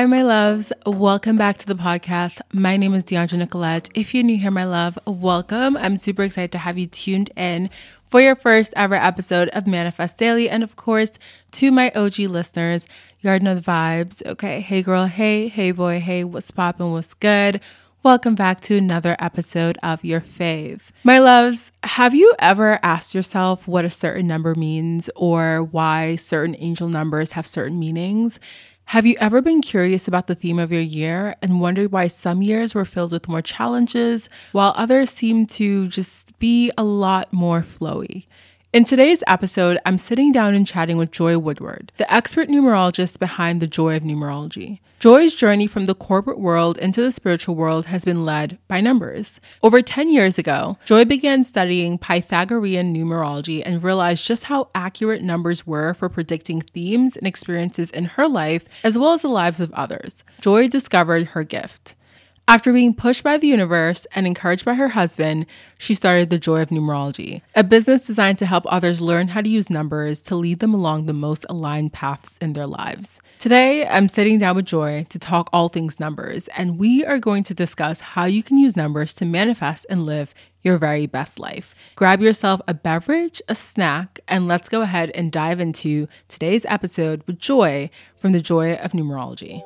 Hi, my loves. Welcome back to the podcast. My name is Deandra Nicolette. If you're new here, my love, welcome. I'm super excited to have you tuned in for your first ever episode of Manifest Daily. And of course, to my OG listeners, you already know the vibes. Okay. Hey, girl. Hey, hey, boy. Hey, what's poppin'? What's good? Welcome back to another episode of Your Fave. My loves, have you ever asked yourself what a certain number means or why certain angel numbers have certain meanings? Have you ever been curious about the theme of your year and wondered why some years were filled with more challenges while others seem to just be a lot more flowy? In today's episode, I'm sitting down and chatting with Joy Woodward, the expert numerologist behind the Joy of Numerology. Joy's journey from the corporate world into the spiritual world has been led by numbers. Over 10 years ago, Joy began studying Pythagorean numerology and realized just how accurate numbers were for predicting themes and experiences in her life as well as the lives of others. Joy discovered her gift. After being pushed by the universe and encouraged by her husband, she started The Joy of Numerology, a business designed to help others learn how to use numbers to lead them along the most aligned paths in their lives. Today, I'm sitting down with Joy to talk all things numbers, and we are going to discuss how you can use numbers to manifest and live your very best life. Grab yourself a beverage, a snack, and let's go ahead and dive into today's episode with Joy from The Joy of Numerology.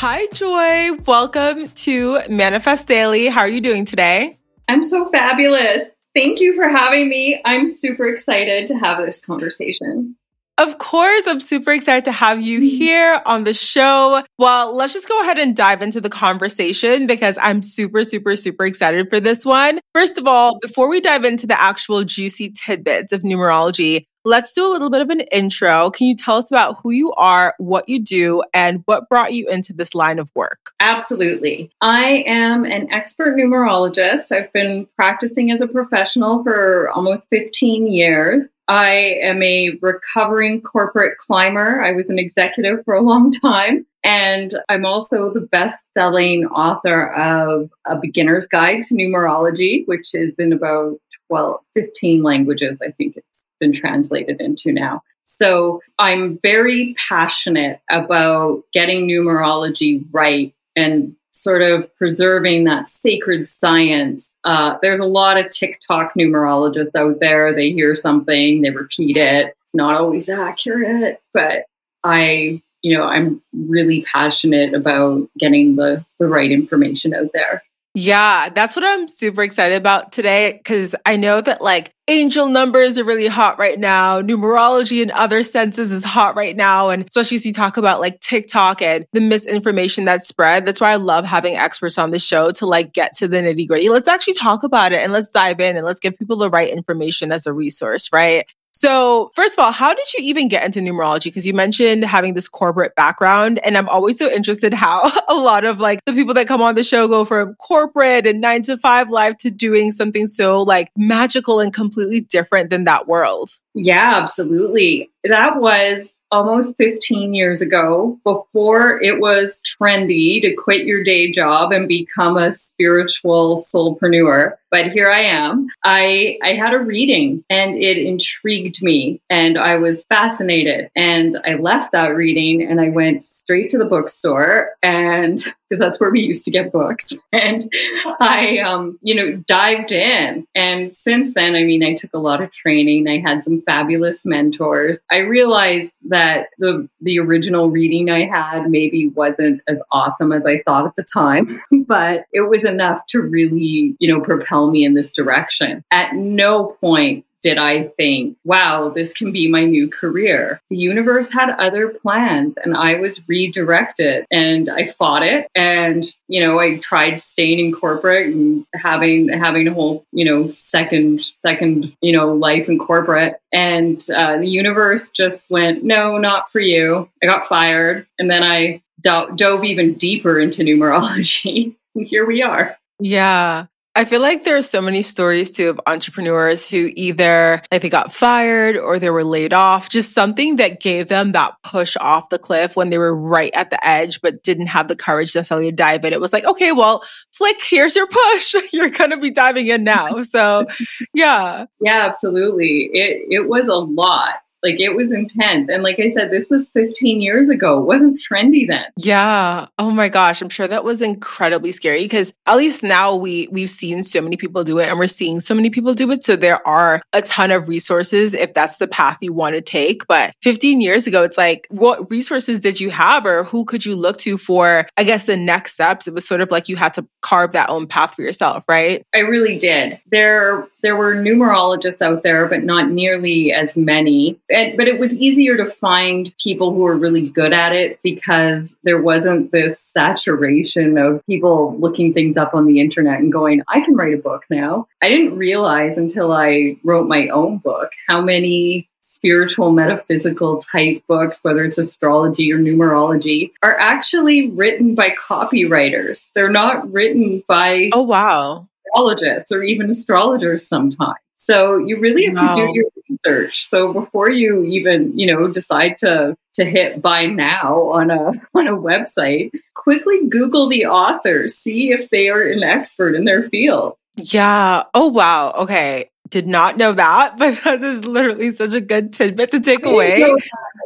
Hi, Joy. Welcome to Manifest Daily. How are you doing today? I'm so fabulous. Thank you for having me. I'm super excited to have this conversation. Of course, I'm super excited to have you here on the show. Well, let's just go ahead and dive into the conversation because I'm super, super, super excited for this one. First of all, before we dive into the actual juicy tidbits of numerology, Let's do a little bit of an intro. Can you tell us about who you are, what you do, and what brought you into this line of work? Absolutely. I am an expert numerologist. I've been practicing as a professional for almost 15 years. I am a recovering corporate climber. I was an executive for a long time. And I'm also the best selling author of A Beginner's Guide to Numerology, which is in about 12, 15 languages, I think it's been translated into now. So I'm very passionate about getting numerology right and sort of preserving that sacred science. Uh, there's a lot of TikTok numerologists out there. They hear something, they repeat it. It's not always accurate, but I, you know, I'm really passionate about getting the, the right information out there. Yeah, that's what I'm super excited about today because I know that like angel numbers are really hot right now. Numerology in other senses is hot right now. And especially as you talk about like TikTok and the misinformation that's spread. That's why I love having experts on the show to like get to the nitty gritty. Let's actually talk about it and let's dive in and let's give people the right information as a resource, right? So, first of all, how did you even get into numerology? Because you mentioned having this corporate background, and I'm always so interested how a lot of like the people that come on the show go from corporate and nine to five life to doing something so like magical and completely different than that world. Yeah, absolutely. That was almost 15 years ago before it was trendy to quit your day job and become a spiritual soulpreneur but here I am. I I had a reading and it intrigued me and I was fascinated and I left that reading and I went straight to the bookstore and because that's where we used to get books and I um you know dived in and since then I mean I took a lot of training. I had some fabulous mentors. I realized that the the original reading I had maybe wasn't as awesome as I thought at the time, but it was enough to really, you know, propel propel me in this direction. At no point did I think, wow, this can be my new career. The universe had other plans and I was redirected and I fought it. And, you know, I tried staying in corporate and having, having a whole, you know, second, second, you know, life in corporate. And uh, the universe just went, no, not for you. I got fired. And then I do- dove even deeper into numerology. here we are. Yeah. I feel like there are so many stories too of entrepreneurs who either like they got fired or they were laid off, just something that gave them that push off the cliff when they were right at the edge, but didn't have the courage necessarily to dive in. It was like, okay, well, flick, here's your push. You're going to be diving in now. So, yeah. Yeah, absolutely. It, it was a lot. Like it was intense. And like I said, this was 15 years ago. It wasn't trendy then. Yeah. Oh my gosh. I'm sure that was incredibly scary because at least now we we've seen so many people do it and we're seeing so many people do it. So there are a ton of resources if that's the path you want to take. But 15 years ago, it's like, what resources did you have or who could you look to for, I guess, the next steps? It was sort of like you had to carve that own path for yourself, right? I really did. There there were numerologists out there, but not nearly as many and, but it was easier to find people who were really good at it because there wasn't this saturation of people looking things up on the internet and going, I can write a book now. I didn't realize until I wrote my own book how many spiritual metaphysical type books whether it's astrology or numerology are actually written by copywriters. They're not written by oh wow. astrologists or even astrologers sometimes so you really have wow. to do your research. So before you even, you know, decide to to hit buy now on a on a website, quickly Google the author, see if they are an expert in their field. Yeah. Oh wow. Okay. Did not know that, but that is literally such a good tidbit to take away.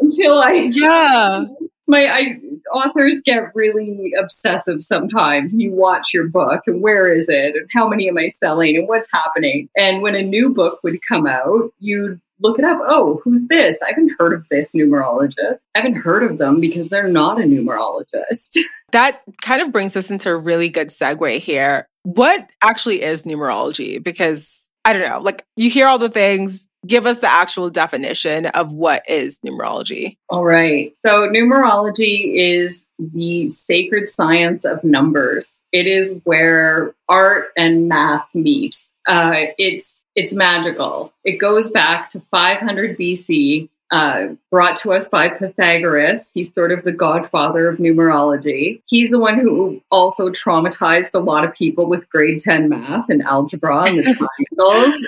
Until I yeah my I, authors get really obsessive sometimes. You watch your book and where is it and how many am I selling and what's happening. And when a new book would come out, you'd look it up. Oh, who's this? I haven't heard of this numerologist. I haven't heard of them because they're not a numerologist. That kind of brings us into a really good segue here. What actually is numerology? Because I don't know, like you hear all the things, give us the actual definition of what is numerology. All right. So, numerology is the sacred science of numbers. It is where art and math meet. Uh, it's it's magical. It goes back to 500 BC uh, brought to us by Pythagoras. He's sort of the godfather of numerology. He's the one who also traumatized a lot of people with grade 10 math and algebra and the triangles.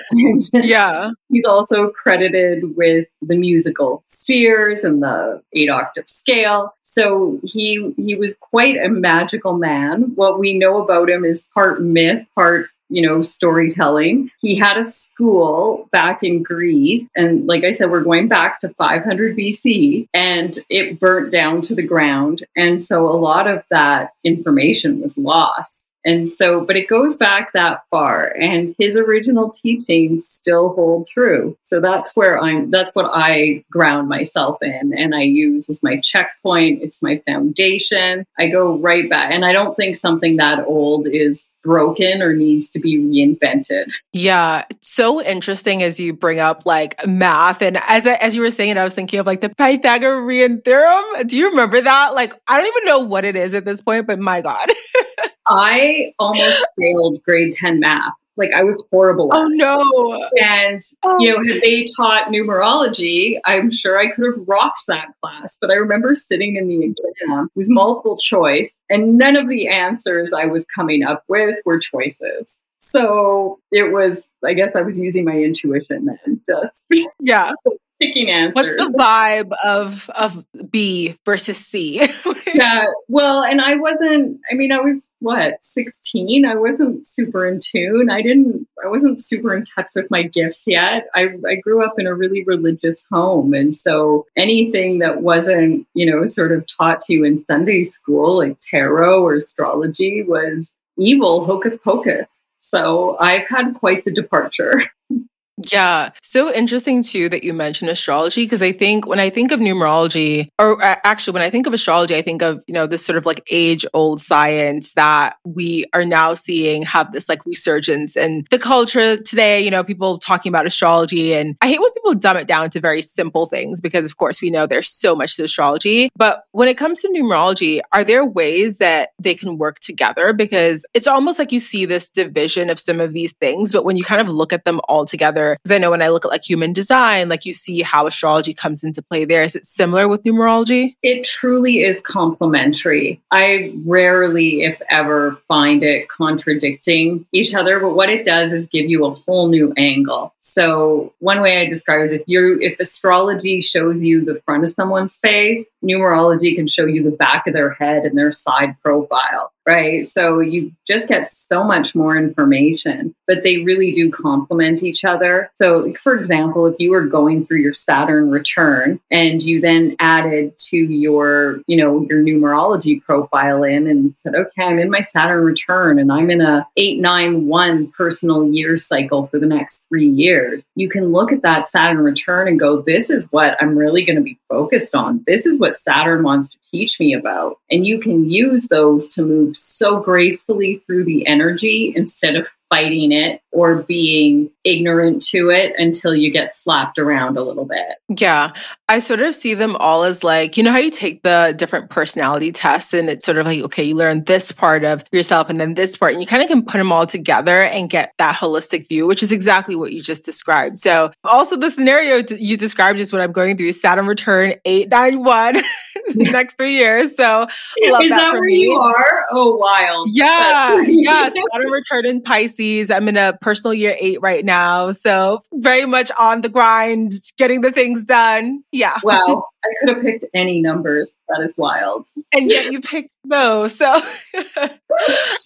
and yeah. He's also credited with the musical spheres and the eight octave scale. So he he was quite a magical man. What we know about him is part myth, part you know, storytelling. He had a school back in Greece. And like I said, we're going back to 500 BC and it burnt down to the ground. And so a lot of that information was lost. And so, but it goes back that far, and his original teachings still hold true. So that's where I'm, that's what I ground myself in, and I use as my checkpoint. It's my foundation. I go right back, and I don't think something that old is broken or needs to be reinvented. Yeah, it's so interesting as you bring up like math and as as you were saying it I was thinking of like the Pythagorean theorem. Do you remember that? Like I don't even know what it is at this point, but my god. I almost failed grade 10 math. Like I was horrible. oh no! And oh. you know, if they taught numerology, I'm sure I could have rocked that class. But I remember sitting in the exam, it was multiple choice, and none of the answers I was coming up with were choices. So it was, I guess I was using my intuition then. Just yeah. picking answers. What's the vibe of of B versus C? yeah. Well, and I wasn't. I mean, I was what sixteen. I wasn't super in tune. I didn't. I wasn't super in touch with my gifts yet. I I grew up in a really religious home, and so anything that wasn't you know sort of taught to you in Sunday school, like tarot or astrology, was evil, hocus pocus. So I've had quite the departure. Yeah. So interesting too that you mentioned astrology because I think when I think of numerology or actually when I think of astrology I think of, you know, this sort of like age old science that we are now seeing have this like resurgence in the culture today, you know, people talking about astrology and I hate when people dumb it down to very simple things because of course we know there's so much to astrology, but when it comes to numerology, are there ways that they can work together because it's almost like you see this division of some of these things, but when you kind of look at them all together Because I know when I look at like human design, like you see how astrology comes into play there. Is it similar with numerology? It truly is complementary. I rarely, if ever, find it contradicting each other, but what it does is give you a whole new angle. So one way I describe is if you if astrology shows you the front of someone's face, numerology can show you the back of their head and their side profile right? So you just get so much more information, but they really do complement each other. So, for example, if you were going through your Saturn return and you then added to your, you know, your numerology profile in and said, okay, I'm in my Saturn return and I'm in a 891 personal year cycle for the next three years, you can look at that Saturn return and go, this is what I'm really going to be focused on. This is what Saturn wants to teach me about. And you can use those to move so gracefully through the energy instead of fighting it or being ignorant to it until you get slapped around a little bit. Yeah. I sort of see them all as like, you know how you take the different personality tests and it's sort of like, okay, you learn this part of yourself and then this part, and you kind of can put them all together and get that holistic view, which is exactly what you just described. So, also the scenario you described is what I'm going through Saturn return 891 the next three years. So, love is that, that where me. you are? Oh, wild. Yeah. yeah. Saturn return in Pisces I'm in a personal year eight right now. So very much on the grind, getting the things done. Yeah. Well, I could have picked any numbers. That is wild. And yet you picked those. So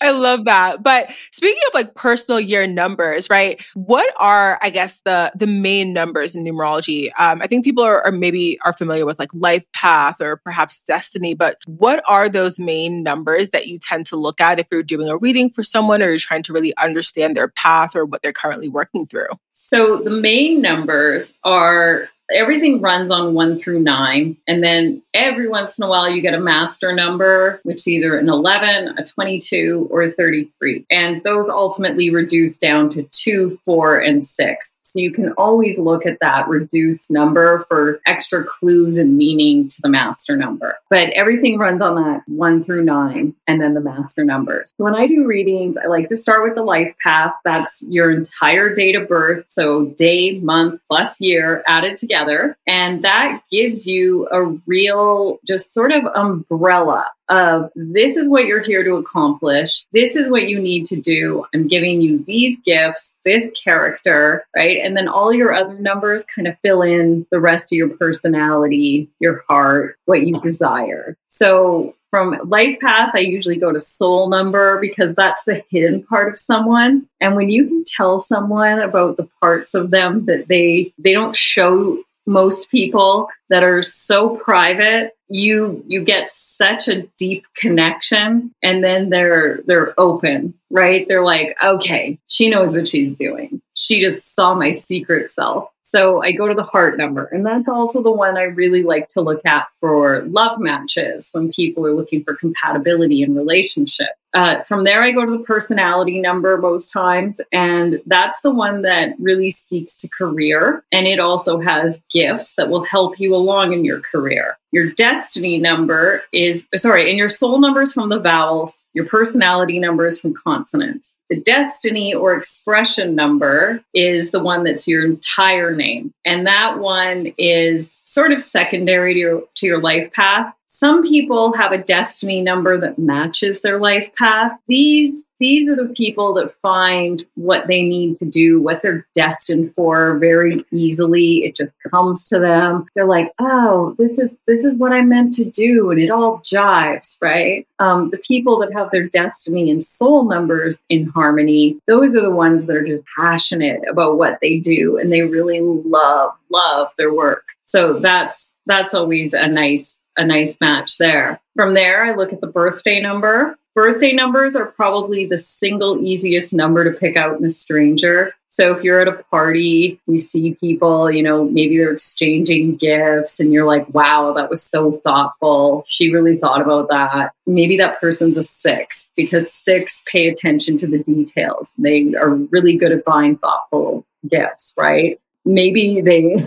I love that. But speaking of like personal year numbers, right? What are, I guess, the the main numbers in numerology? Um, I think people are, are maybe are familiar with like life path or perhaps destiny, but what are those main numbers that you tend to look at if you're doing a reading for someone or you're trying to really understand their path or what they're currently working through? So the main numbers are everything runs on one through nine. And then every once in a while, you get a master number, which is either an 11, a 22, or a 33. And those ultimately reduce down to two, four, and six. So you can always look at that reduced number for extra clues and meaning to the master number. But everything runs on that one through nine and then the master numbers. When I do readings, I like to start with the life path. That's your entire date of birth. So day, month, plus year added together. And that gives you a real, just sort of umbrella of this is what you're here to accomplish. This is what you need to do. I'm giving you these gifts, this character, right? And then all your other numbers kind of fill in the rest of your personality, your heart, what you desire. So from life path, I usually go to soul number because that's the hidden part of someone. And when you can tell someone about the parts of them that they they don't show most people that are so private you you get such a deep connection and then they're they're open right they're like okay she knows what she's doing she just saw my secret self so I go to the heart number. And that's also the one I really like to look at for love matches when people are looking for compatibility in relationships. Uh, from there, I go to the personality number most times. And that's the one that really speaks to career. And it also has gifts that will help you along in your career. Your destiny number is, sorry, and your soul numbers from the vowels, your personality numbers from consonants. The destiny or expression number is the one that's your entire name. And that one is sort of secondary to your, to your life path. Some people have a destiny number that matches their life path. These these are the people that find what they need to do, what they're destined for very easily. It just comes to them. They're like, "Oh, this is this is what I'm meant to do," and it all jives, right? Um, the people that have their destiny and soul numbers in harmony, those are the ones that are just passionate about what they do, and they really love love their work. So that's that's always a nice a nice match there. From there, I look at the birthday number. Birthday numbers are probably the single easiest number to pick out in a stranger. So if you're at a party, you see people, you know, maybe they're exchanging gifts and you're like, wow, that was so thoughtful. She really thought about that. Maybe that person's a six because six pay attention to the details. They are really good at buying thoughtful gifts, right? Maybe they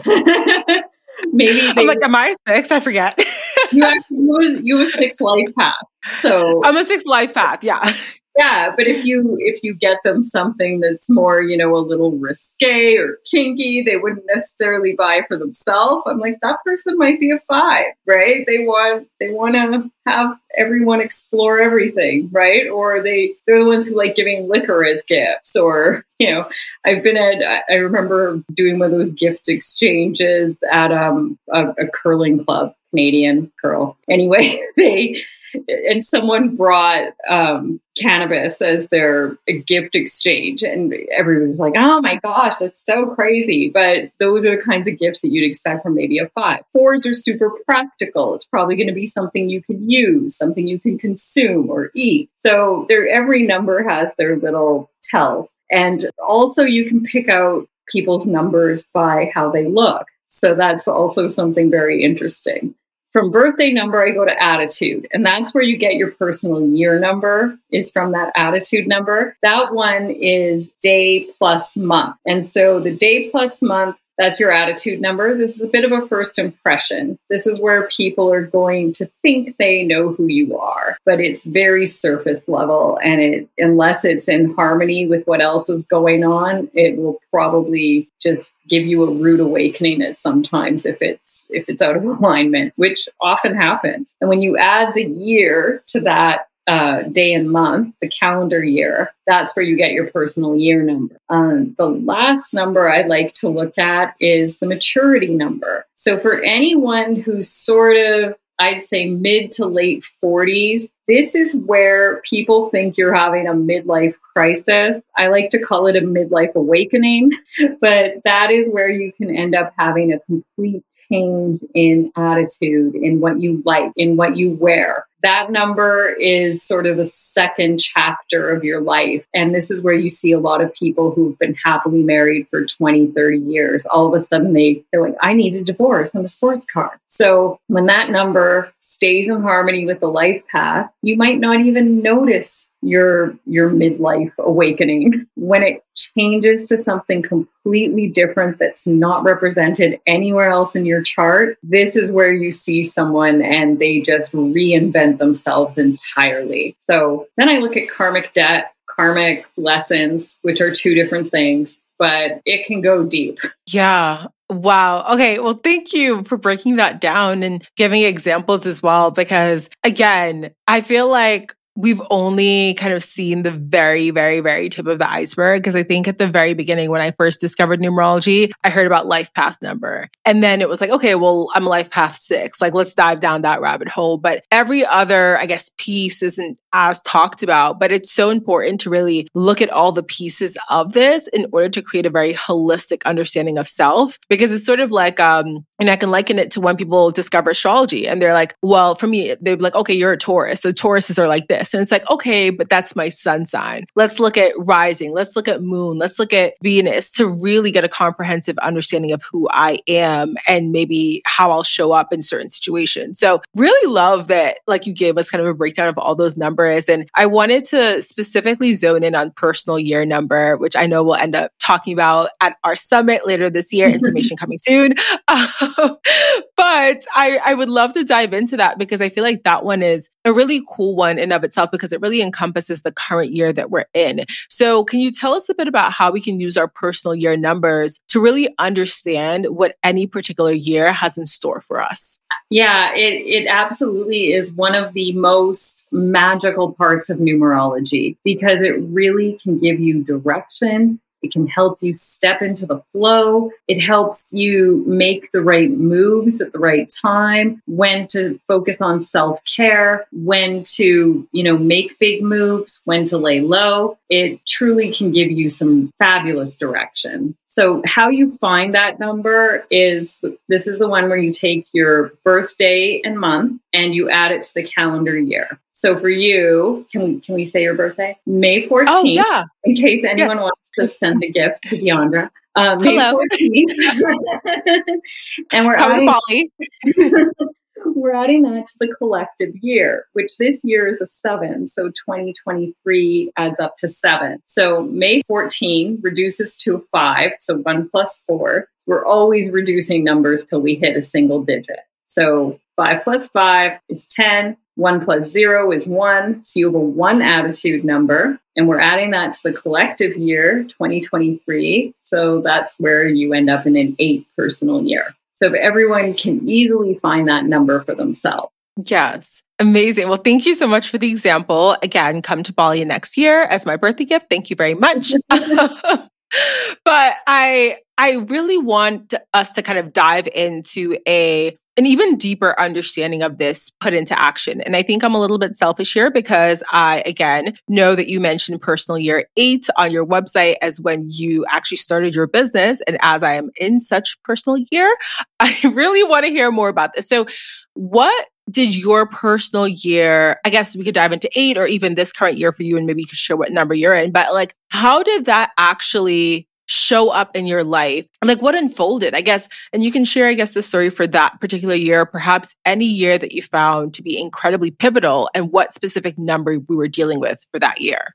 maybe they, I'm like, am I six? I forget. you actually you was six life path. So I'm a six life path. Yeah. yeah, but if you if you get them something that's more, you know, a little risque or kinky, they wouldn't necessarily buy for themselves. I'm like, that person might be a five, right? They want they want to have everyone explore everything, right? Or they they're the ones who like giving liquor as gifts, or you know, I've been at I remember doing one of those gift exchanges at um a, a curling club, Canadian girl. Anyway, they and someone brought um, cannabis as their gift exchange and everyone was like oh my gosh that's so crazy. But those are the kinds of gifts that you'd expect from maybe a five. Fours are super practical. It's probably going to be something you can use something you can consume or eat. So every number has their little tells. And also you can pick out people's numbers by how they look. So that's also something very interesting from birthday number, I go to attitude. And that's where you get your personal year number, is from that attitude number. That one is day plus month. And so the day plus month that's your attitude number. This is a bit of a first impression. This is where people are going to think they know who you are, but it's very surface level. And it, unless it's in harmony with what else is going on, it will probably just give you a rude awakening at sometimes if it's if it's out of alignment, which often happens. And when you add the year to that uh, day and month, the calendar year, that's where you get your personal year number. Um, the last number I'd like to look at is the maturity number. So for anyone who's sort of, I'd say mid to late 40s, this is where people think you're having a midlife crisis. I like to call it a midlife awakening, but that is where you can end up having a complete change in attitude, in what you like, in what you wear that number is sort of a second chapter of your life. And this is where you see a lot of people who've been happily married for 20, 30 years. All of a sudden they, they're like, I need a divorce I'm a sports car. So when that number stays in harmony with the life path, you might not even notice your your midlife awakening when it changes to something completely different that's not represented anywhere else in your chart. This is where you see someone and they just reinvent themselves entirely. So then i look at karmic debt karmic lessons which are two different things but it can go deep. Yeah Wow. Okay. Well, thank you for breaking that down and giving examples as well. Because again, I feel like we've only kind of seen the very, very, very tip of the iceberg. Because I think at the very beginning, when I first discovered numerology, I heard about life path number. And then it was like, okay, well, I'm life path six. Like, let's dive down that rabbit hole. But every other, I guess, piece isn't as talked about. But it's so important to really look at all the pieces of this in order to create a very holistic understanding of self. Because it's sort of like, um, and I can liken it to when people discover astrology and they're like, well, for me, they're like, okay, you're a Taurus. So Tauruses are like this. And it's like, okay, but that's my sun sign. Let's look at rising. Let's look at moon. Let's look at Venus to really get a comprehensive understanding of who I am and maybe how I'll show up in certain situations. So really love that, like you gave us kind of a breakdown of all those numbers. And I wanted to specifically zone in on personal year number, which I know we'll end up talking about at our summit later this year. Information coming soon. Um, but I, I would love to dive into that because I feel like that one is a really cool one in of itself because it really encompasses the current year that we're in. So can you tell us a bit about how we can use our personal year numbers to really understand what any particular year has in store for us? Yeah, it, it absolutely is one of the most magical parts of numerology because it really can give you direction it can help you step into the flow. It helps you make the right moves at the right time, when to focus on self-care, when to, you know, make big moves, when to lay low. It truly can give you some fabulous direction. So, how you find that number is this is the one where you take your birthday and month and you add it to the calendar year. So, for you, can, can we say your birthday? May 14th. Oh, yeah. In case anyone yes. wants to send a gift to Deandra. Uh, May Hello. 14th. and we're Come Bali. we're adding that to the collective year, which this year is a seven. So 2023 adds up to seven. So May 14 reduces to a five. So one plus four. So we're always reducing numbers till we hit a single digit. So five plus five is 10. One plus zero is one. So you have a one attitude number. And we're adding that to the collective year, 2023. So that's where you end up in an eight personal year. So everyone can easily find that number for themselves. Yes. Amazing. Well, thank you so much for the example. Again, come to Bali next year as my birthday gift. Thank you very much. but I I really want us to kind of dive into a an even deeper understanding of this put into action. And I think I'm a little bit selfish here because I, again, know that you mentioned personal year eight on your website as when you actually started your business. And as I am in such personal year, I really want to hear more about this. So, what did your personal year, I guess we could dive into eight or even this current year for you, and maybe you could share what number you're in, but like, how did that actually show up in your life? Like what unfolded, I guess, and you can share, I guess, the story for that particular year, perhaps any year that you found to be incredibly pivotal and what specific number we were dealing with for that year.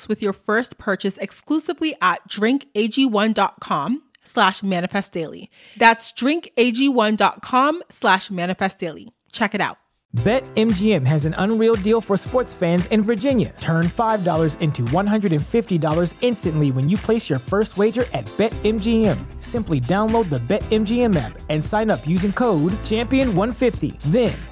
with your first purchase exclusively at drinkag1.com slash manifest daily. That's drinkag1.com slash manifest daily. Check it out. BetMGM has an unreal deal for sports fans in Virginia. Turn $5 into $150 instantly when you place your first wager at BetMGM. Simply download the BetMGM app and sign up using code Champion150. Then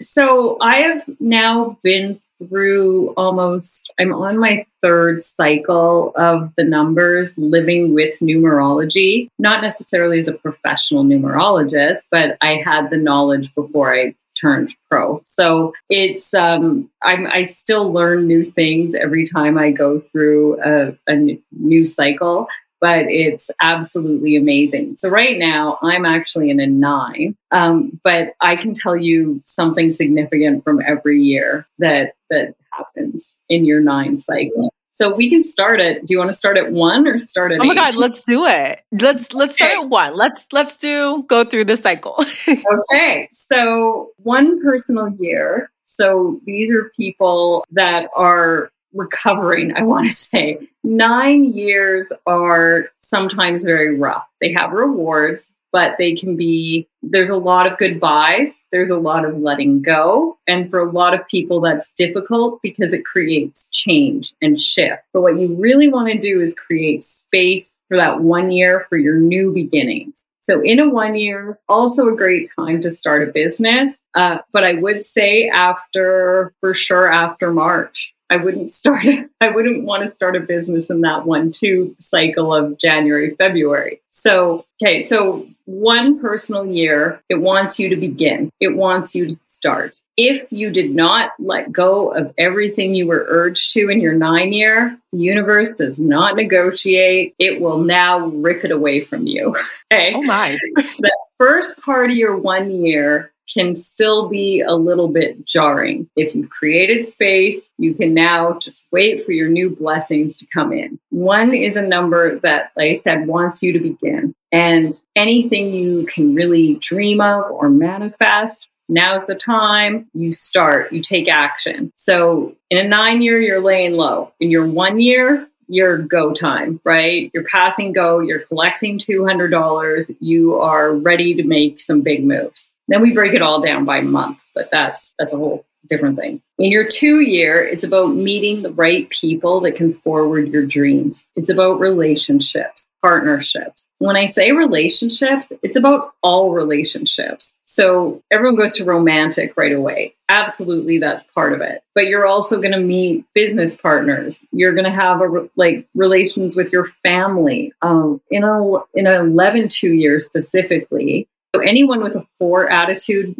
So I have now been through almost, I'm on my third cycle of the numbers living with numerology, not necessarily as a professional numerologist, but I had the knowledge before I turned pro. So it's um, I'm, I still learn new things every time I go through a, a new cycle but it's absolutely amazing. So right now I'm actually in a nine, um, but I can tell you something significant from every year that that happens in your nine cycle. So we can start it. Do you want to start at one or start at? Oh my eight? god, let's do it. Let's let's okay. start at one. Let's let's do go through the cycle. okay, so one personal year. So these are people that are recovering, I want to say. Nine years are sometimes very rough. They have rewards, but they can be there's a lot of goodbyes there's a lot of letting go and for a lot of people that's difficult because it creates change and shift but what you really want to do is create space for that one year for your new beginnings so in a one year also a great time to start a business uh, but i would say after for sure after march I wouldn't start I wouldn't want to start a business in that one two cycle of January, February. So, okay, so one personal year, it wants you to begin. It wants you to start. If you did not let go of everything you were urged to in your nine year, the universe does not negotiate. It will now rip it away from you. Okay. Oh my. that first part of your one year can still be a little bit jarring. If you've created space, you can now just wait for your new blessings to come in. One is a number that, like I said, wants you to begin. And anything you can really dream of or manifest, now's the time you start, you take action. So in a nine year, you're laying low. In your one year, your go time, right? You're passing go, you're collecting $200, you are ready to make some big moves. Then we break it all down by month, but that's that's a whole different thing. In your two year, it's about meeting the right people that can forward your dreams. It's about relationships, partnerships. When I say relationships, it's about all relationships. So everyone goes to romantic right away. Absolutely, that's part of it. But you're also going to meet business partners. You're going to have a like relations with your family. Um, in a in 11 two years specifically, so anyone with a four attitude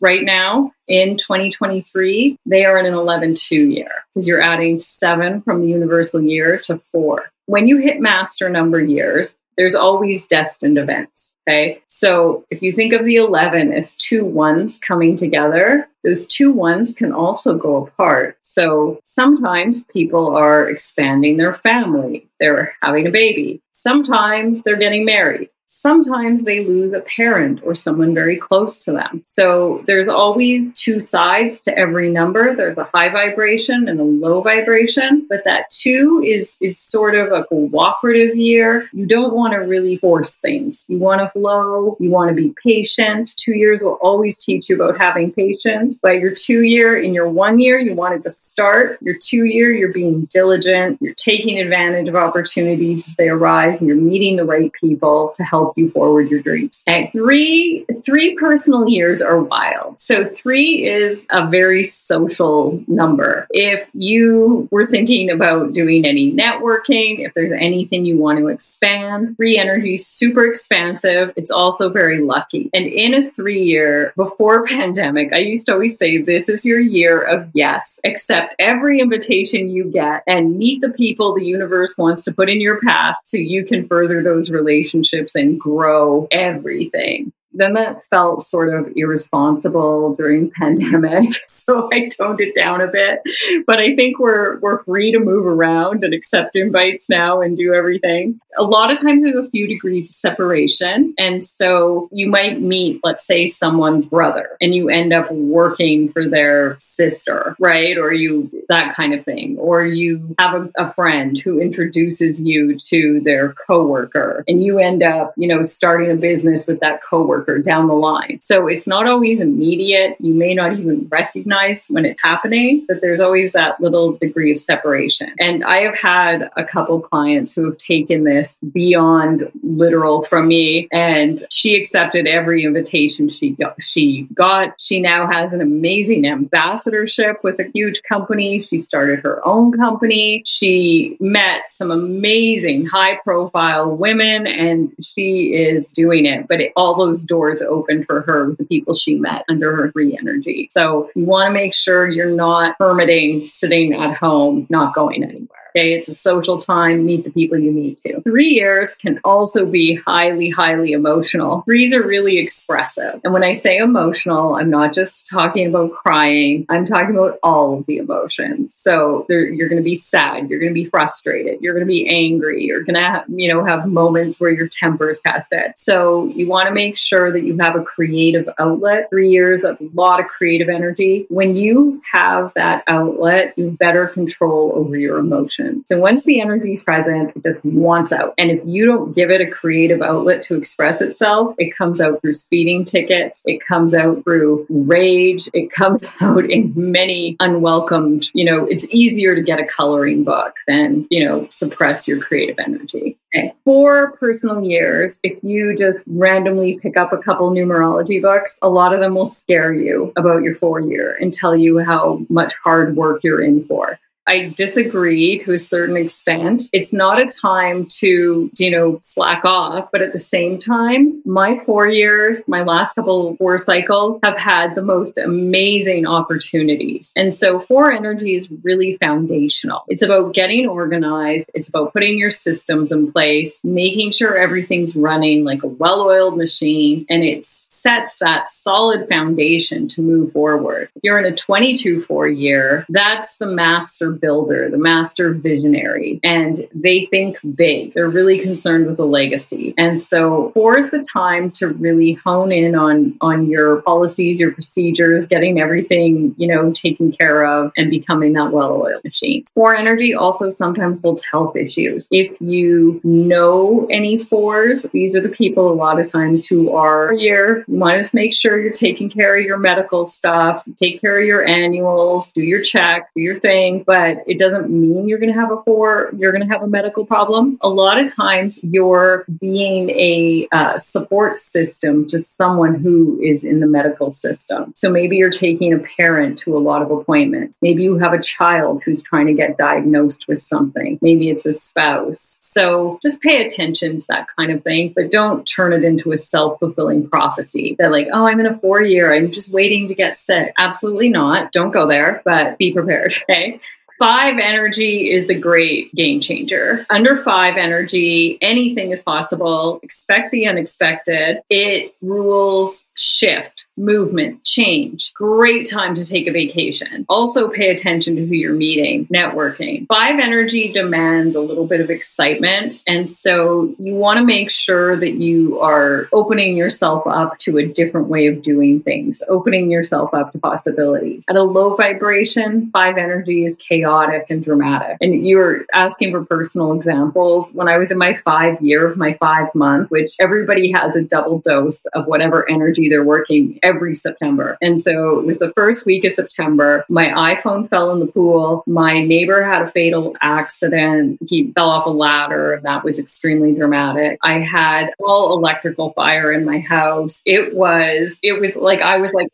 right now in 2023, they are in an 11 2 year because you're adding seven from the universal year to four. When you hit master number years, there's always destined events. Okay. So if you think of the 11 as two ones coming together, those two ones can also go apart. So sometimes people are expanding their family, they're having a baby. Sometimes they're getting married sometimes they lose a parent or someone very close to them. So there's always two sides to every number. There's a high vibration and a low vibration, but that two is is sort of a cooperative year. You don't want to really force things. You want to flow, you want to be patient. 2 years will always teach you about having patience. By your 2 year in your 1 year, you wanted to start. Your 2 year, you're being diligent, you're taking advantage of opportunities as they arise and you're meeting the right people to help help you forward your dreams. And three, three personal years are wild. So three is a very social number. If you were thinking about doing any networking, if there's anything you want to expand, three energy super expansive. It's also very lucky. And in a three year before pandemic, I used to always say this is your year of yes. Accept every invitation you get and meet the people the universe wants to put in your path so you can further those relationships and grow everything then that felt sort of irresponsible during pandemic so i toned it down a bit. But i think we're we're free to move around and accept invites now and do everything. A lot of times there's a few degrees of separation and so you might meet let's say someone's brother and you end up working for their sister right? Or you that kind of thing. Or you have a, a friend who introduces you to their coworker and you end up you know starting a business with that coworker down the line. So it's not always immediate. You may not even recognize when it's happening, but there's always that little degree of separation. And I have had a couple clients who have taken this beyond literal from me and she accepted every invitation she got. She got. She now has an amazing ambassadorship with a huge company. She started her own company. She met some amazing high profile women and she is doing it. But it, all those doors open for her with the people she met under her free energy. So you want to make sure you're not hermiting, sitting at home, not going anywhere. Okay, it's a social time, meet the people you need to. Three years can also be highly, highly emotional. Threes are really expressive. And when I say emotional, I'm not just talking about crying, I'm talking about all of the emotions. So you're going to be sad, you're going to be frustrated, you're going to be angry, you're going to, you know, have moments where your temper is tested. So you want to make sure that you have a creative outlet. Three years, that's a lot of creative energy. When you have that outlet, you better control over your emotions emotions. So once the energy is present, it just wants out. And if you don't give it a creative outlet to express itself, it comes out through speeding tickets, it comes out through rage, it comes out in many unwelcomed, you know, it's easier to get a coloring book than, you know, suppress your creative energy. Okay. For personal years, if you just randomly pick up a couple numerology books, a lot of them will scare you about your four year and tell you how much hard work you're in for. I disagree to a certain extent. It's not a time to, you know, slack off, but at the same time, my four years, my last couple of four cycles have had the most amazing opportunities. And so four energy is really foundational. It's about getting organized. It's about putting your systems in place, making sure everything's running like a well-oiled machine, and it sets that solid foundation to move forward. If you're in a 22 four year, that's the master builder, the master visionary, and they think big. They're really concerned with the legacy. And so four is the time to really hone in on on your policies, your procedures, getting everything, you know, taken care of and becoming that well-oiled machine. Four energy also sometimes holds health issues. If you know any fours, these are the people a lot of times who are here. You want to make sure you're taking care of your medical stuff, take care of your annuals, do your checks, do your thing. But it doesn't mean you're going to have a four, you're going to have a medical problem. A lot of times you're being a uh, support system to someone who is in the medical system. So maybe you're taking a parent to a lot of appointments. Maybe you have a child who's trying to get diagnosed with something. Maybe it's a spouse. So just pay attention to that kind of thing, but don't turn it into a self fulfilling prophecy that, like, oh, I'm in a four year, I'm just waiting to get sick. Absolutely not. Don't go there, but be prepared. Okay. Five energy is the great game changer. Under five energy, anything is possible. Expect the unexpected. It rules shift, movement, change. Great time to take a vacation. Also, pay attention to who you're meeting, networking. Five energy demands a little bit of excitement. And so you want to make sure that you are opening yourself up to a different way of doing things, opening yourself up to possibilities. At a low vibration, five energy is chaotic and dramatic. And you were asking for personal examples. When I was in my five year of my five month, which everybody has a double dose of whatever energy they're working every September. And so it was the first week of September. My iPhone fell in the pool. My neighbor had a fatal accident. He fell off a ladder. And that was extremely dramatic. I had all electrical fire in my house. It was, it was like, I was like,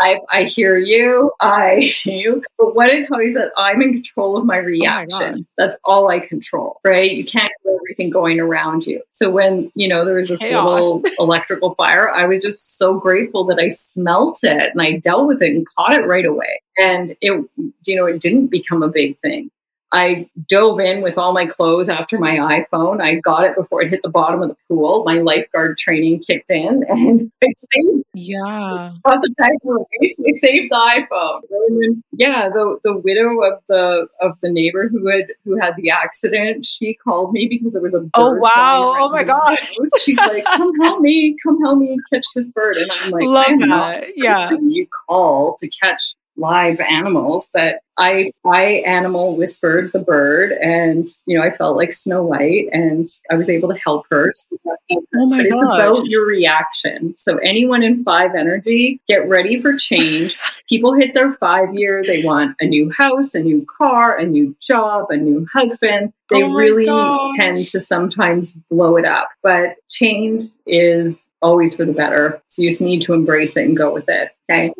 five, I hear you. I you. But what I tell you is that I'm in control of my reaction. Oh my That's all I control, right? You can't everything going around you. So when, you know, there was this Chaos. little electrical fire, I was just so grateful that I smelt it and I dealt with it and caught it right away. And it, you know, it didn't become a big thing. I dove in with all my clothes after my iPhone. I got it before it hit the bottom of the pool. My lifeguard training kicked in and I saved Yeah. Got the. I saved the iPhone. Then, yeah, the the widow of the of the neighbor who had who had the accident, she called me because there was a Oh wow. Oh my gosh. She's like, come help me, come help me catch this bird. And I'm like, love that. Yeah. You call to catch live animals but I I animal whispered the bird and you know I felt like Snow White and I was able to help her. oh my but gosh. It's about your reaction. So anyone in five energy, get ready for change. People hit their five year, they want a new house, a new car, a new job, a new husband. They oh really gosh. tend to sometimes blow it up. But change is always for the better. So you just need to embrace it and go with it. Okay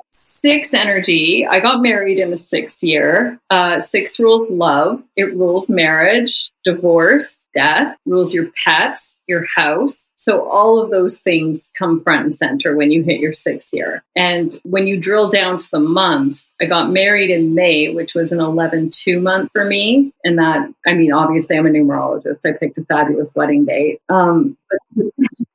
six energy. I got married in the sixth year. Uh, six rules love, it rules marriage, divorce, death, rules your pets, your house. So all of those things come front and center when you hit your sixth year. And when you drill down to the months, I got married in May, which was an 11 2 month for me. And that, I mean, obviously, I'm a numerologist. I picked a fabulous wedding date. Um,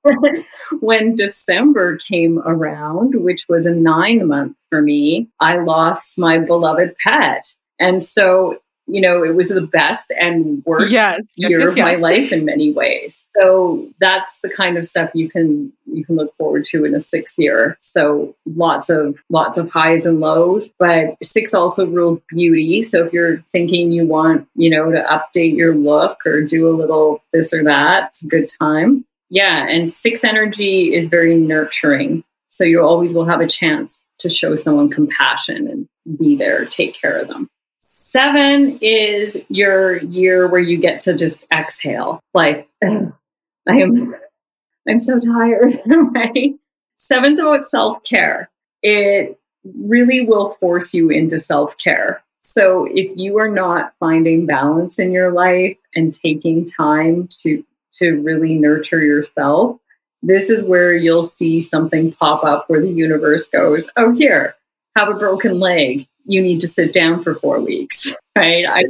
when December came around, which was a nine month for me, I lost my beloved pet. And so you know, it was the best and worst yes, year yes, of yes. my life in many ways. So that's the kind of stuff you can you can look forward to in a sixth year. So lots of lots of highs and lows, but six also rules beauty. So if you're thinking you want, you know, to update your look or do a little this or that, it's a good time. Yeah, and six energy is very nurturing. So you always will have a chance to show someone compassion and be there, take care of them. Seven is your year where you get to just exhale. Like, I am, I'm so tired. right? Seven's about self care. It really will force you into self care. So if you are not finding balance in your life and taking time to to really nurture yourself, this is where you'll see something pop up where the universe goes, "Oh, here, have a broken leg. You need to sit down for four weeks." Right? I, I,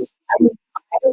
I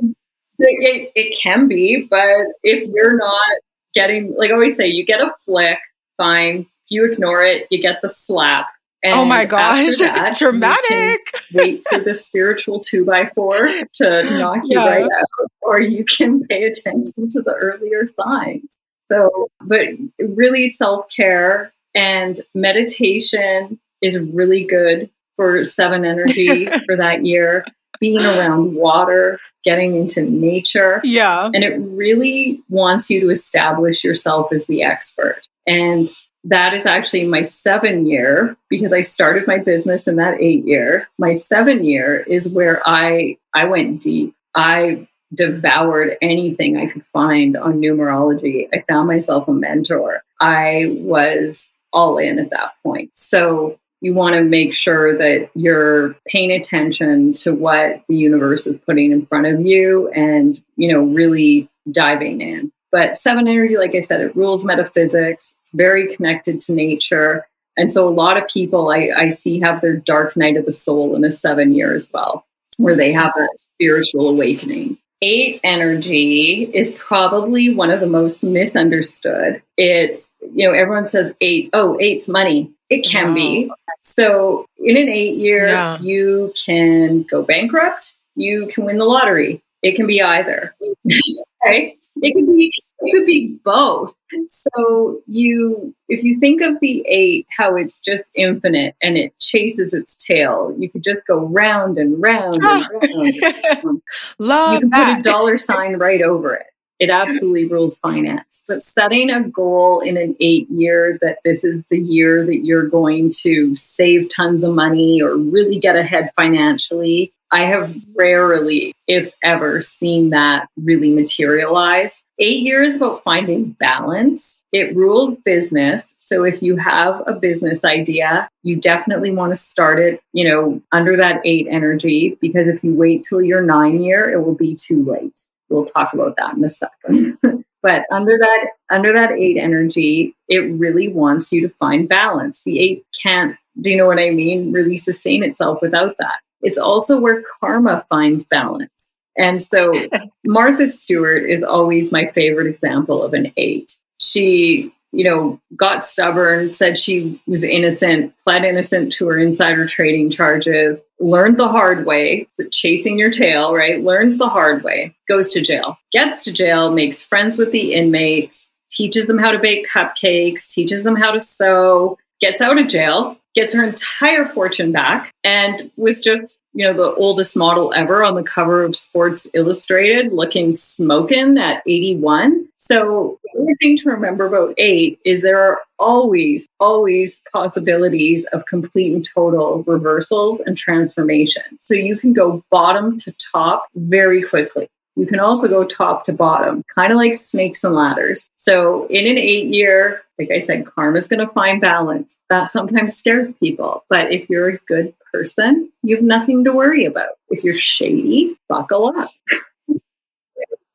it, it can be, but if you're not getting, like I always say, you get a flick, fine. You ignore it, you get the slap. oh And my after gosh, that, dramatic. wait for the spiritual two by four to knock you Yeah. right out, or you can pay attention to the earlier signs. So, but really self care and meditation is really good for seven energy for that year. Being around water, getting into nature, Yeah. and it really wants you to establish yourself as the expert. And that is actually my seven year because I started my business in that eight year. My seven year is where I I went deep. I devoured anything I could find on numerology. I found myself a mentor. I was all in at that point. So you want to make sure that you're paying attention to what the universe is putting in front of you and, you know, really diving in. But seven energy, like I said, it rules metaphysics. It's very connected to nature. And so a lot of people I, I see have their dark night of the soul in a seven year as well, where they have that spiritual awakening. Eight energy is probably one of the most misunderstood. It's, you know, everyone says eight, oh, eight's money. It can be. So in an eight year, Yeah. you can go bankrupt, you can win the lottery. It can be either. right? It could be it could be both. So you if you think of the eight, how it's just infinite and it chases its tail, you could just go round and round and ah. round. you Love can put a dollar sign right over it. It absolutely rules finance. But setting a goal in an eight year that this is the year that you're going to save tons of money or really get ahead financially, I have rarely, if ever, seen that really materialize. Eight years about finding balance. It rules business. So if you have a business idea, you definitely want to start it, you know, under that eight energy, because if you wait till your nine year, it will be too late. We'll talk about that in a second. but under that under that eight energy, it really wants you to find balance. The eight can't, do you know what I mean? Really sustain itself without that. It's also where karma finds balance. And so Martha Stewart is always my favorite example of an eight. She, you know, got stubborn, said she was innocent, pled innocent to her insider trading charges, learned the hard way, chasing your tail, right? Learns the hard way, goes to jail, gets to jail, makes friends with the inmates, teaches them how to bake cupcakes, teaches them how to sew, gets out of jail, gets her entire fortune back, and was just, you know, the oldest model ever on the cover of Sports Illustrated, looking smoking at 81. So, the other thing to remember about eight is there are always, always possibilities of complete and total reversals and transformation. So, you can go bottom to top very quickly. You can also go top to bottom, kind of like snakes and ladders. So, in an eight year, like I said, karma's going to find balance. That sometimes scares people. But if you're a good person, you have nothing to worry about. If you're shady, buckle up.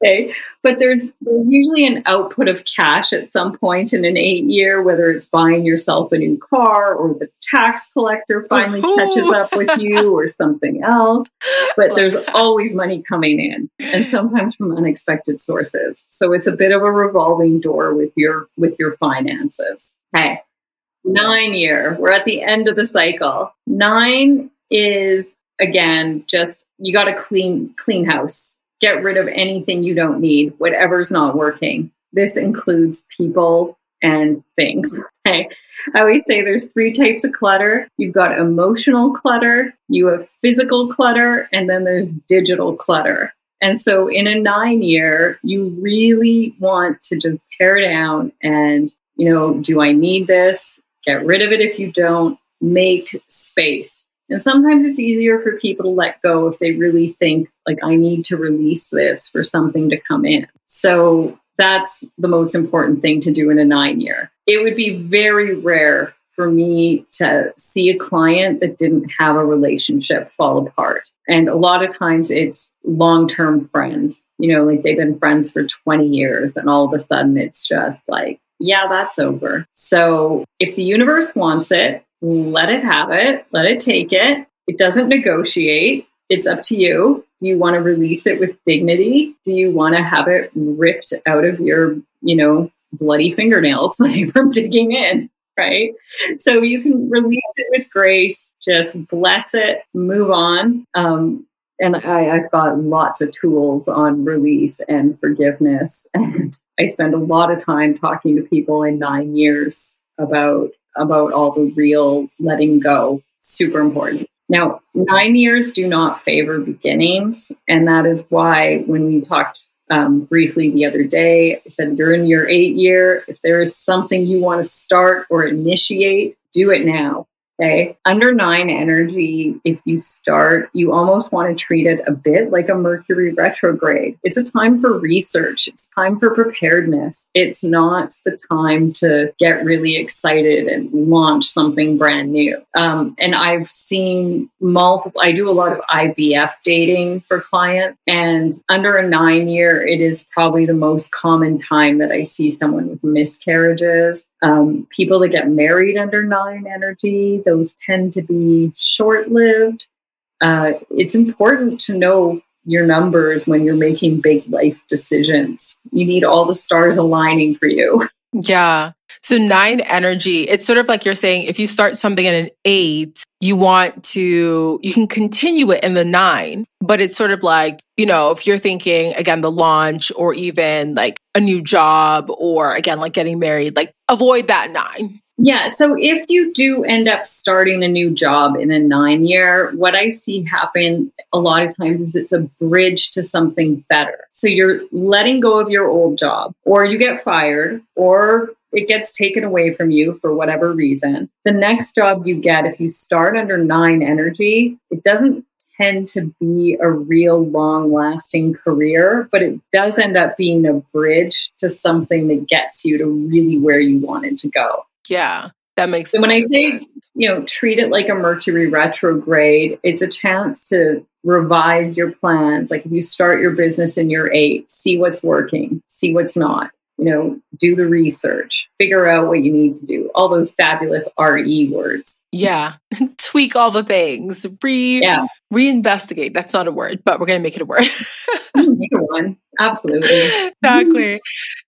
okay. But there's, there's usually an output of cash at some point in an eight year, whether it's buying yourself a new car or the tax collector finally catches up with you or something else. But there's always money coming in and sometimes from unexpected sources. So it's a bit of a revolving door with your with your finances. Okay. Nine year. We're at the end of the cycle. Nine is again, just you got to clean clean house. Get rid of anything you don't need, whatever's not working. This includes people and things. Okay. I always say there's three types of clutter. You've got emotional clutter, you have physical clutter, and then there's digital clutter. And so in a nine year, you really want to just pare down and, you know, do I need this? Get rid of it if you don't, make space. And sometimes it's easier for people to let go if they really think, like, I need to release this for something to come in. So that's the most important thing to do in a nine year. It would be very rare for me to see a client that didn't have a relationship fall apart. And a lot of times it's long term friends, you know, like they've been friends for 20 years, and all of a sudden it's just like, yeah, that's over. So if the universe wants it, let it have it, let it take it. It doesn't negotiate. It's up to you. Do you want to release it with dignity? Do you want to have it ripped out of your, you know, bloody fingernails from digging in? Right. So you can release it with grace, just bless it, move on. Um, and I, I've got lots of tools on release and forgiveness. And I spend a lot of time talking to people in nine years about about all the real letting go. Super important. Now, nine years do not favor beginnings. And that is why when we talked um, briefly the other day, I said, you're your eight year. If there is something you want to start or initiate, do it now. Under nine energy, if you start, you almost want to treat it a bit like a Mercury retrograde. It's a time for research, it's time for preparedness. It's not the time to get really excited and launch something brand new. Um, and I've seen multiple, I do a lot of IVF dating for clients, and under a nine year, it is probably the most common time that I see someone with miscarriages. Um, people that get married under nine energy, those tend to be short lived. Uh, it's important to know your numbers when you're making big life decisions. You need all the stars aligning for you. Yeah. So nine energy, it's sort of like you're saying if you start something at an eight, you want to, you can continue it in the nine, but it's sort of like, you know, if you're thinking again, the launch or even like a new job or again, like getting married, like avoid that nine. Yeah. So if you do end up starting a new job in a nine year, what I see happen a lot of times is it's a bridge to something better. So you're letting go of your old job, or you get fired, or it gets taken away from you for whatever reason. The next job you get, if you start under nine energy, it doesn't tend to be a real long lasting career, but it does end up being a bridge to something that gets you to really where you wanted to go. Yeah, that makes sense. So when I say, you know, treat it like a Mercury retrograde, it's a chance to revise your plans. Like if you start your business in your eight, see what's working, see what's not. You know, do the research, figure out what you need to do. All those fabulous RE words. Yeah. Tweak all the things. Re yeah. reinvestigate. That's not a word, but we're gonna make it a word. Mm, make it one. Absolutely. exactly.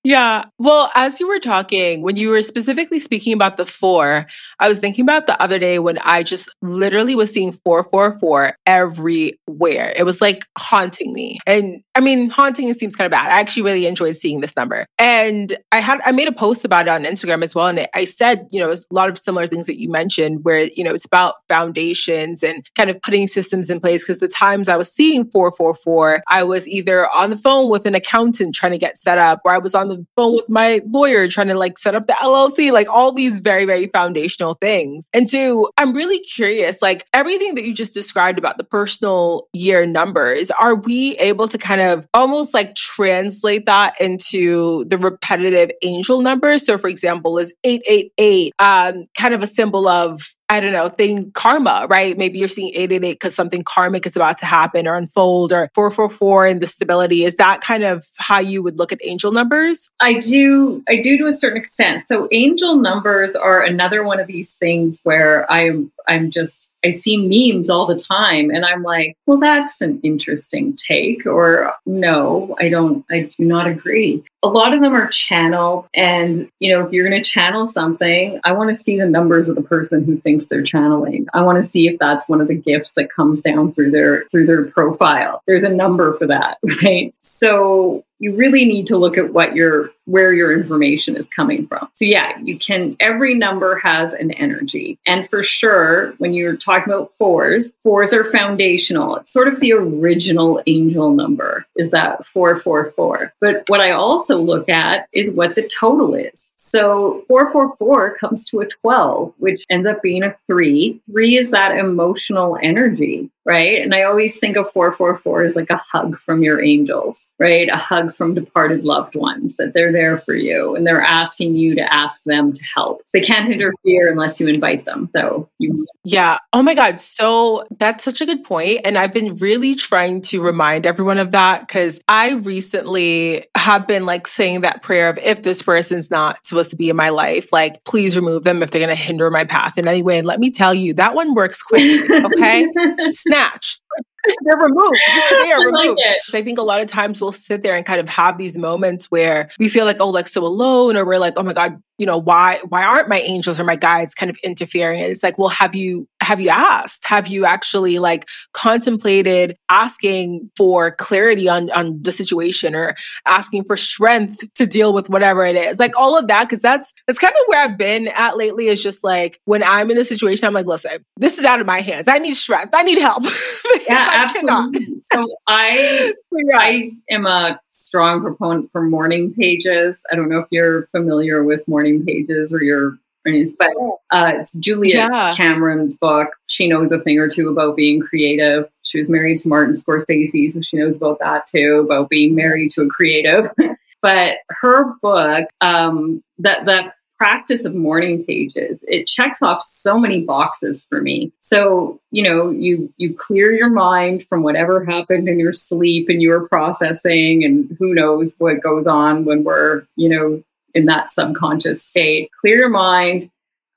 Yeah. Well, as you were talking, when you were specifically speaking about the four, I was thinking about the other day when I just literally was seeing 444 everywhere. It was like haunting me. And I mean, haunting seems kind of bad. I actually really enjoyed seeing this number. And I had, I made a post about it on Instagram as well. And I said, you know, a lot of similar things that you mentioned where, you know, it's about foundations and kind of putting systems in place. Cause the times I was seeing 444, I was either on the phone with an accountant trying to get set up, or I was on the the phone with my lawyer trying to like set up the LLC, like all these very, very foundational things. And two, I'm really curious, like everything that you just described about the personal year numbers, are we able to kind of almost like translate that into the repetitive angel numbers? So for example, is 888 um, kind of a symbol of I don't know, thing karma, right? Maybe you're seeing 888 because something karmic is about to happen or unfold or 444 and the stability. Is that kind of how you would look at angel numbers? I do, I do to a certain extent. So angel numbers are another one of these things where I'm I'm just I see memes all the time and I'm like, well, that's an interesting take. Or no, I don't, I do not agree. A lot of them are channeled. And, you know, if you're going to channel something, I want to see the numbers of the person who thinks they're channeling. I want to see if that's one of the gifts that comes down through their, through their profile. There's a number for that, right? So you really need to look at what your where your information is coming from. So yeah, you can every number has an energy. And for sure, when you're talking about fours, fours are foundational. It's sort of the original angel number is that 444. But what I also look at is what the total is. So 444 comes to a 12, which ends up being a 3. 3 is that emotional energy right? And I always think of 444 as like a hug from your angels, right? A hug from departed loved ones that they're there for you and they're asking you to ask them to help. They can't interfere unless you invite them. So, you- yeah. Oh my God. So that's such a good point. And I've been really trying to remind everyone of that because I recently have been like saying that prayer of if this person's not supposed to be in my life, like please remove them if they're going to hinder my path in any way. And let me tell you, that one works quickly. Okay snatched. They're removed. They are removed. I, like I think a lot of times we'll sit there and kind of have these moments where we feel like, oh, like so alone, or we're like, oh my God, you know, why why aren't my angels or my guides kind of interfering? And it's like, well, have you have you asked? Have you actually like contemplated asking for clarity on on the situation or asking for strength to deal with whatever it is? Like all of that, because that's that's kind of where I've been at lately. Is just like when I'm in a situation, I'm like, listen, this is out of my hands. I need strength. I need help. Yeah, absolutely. So I yeah. I am a strong proponent for morning pages. I don't know if you're familiar with morning pages or your but uh, it's Julia yeah. Cameron's book. She knows a thing or two about being creative. She was married to Martin Scorsese, so she knows about that too, about being married to a creative. but her book, um, that that practice of morning pages it checks off so many boxes for me. So you know you you clear your mind from whatever happened in your sleep and you were processing and who knows what goes on when we're you know in that subconscious state. Clear your mind.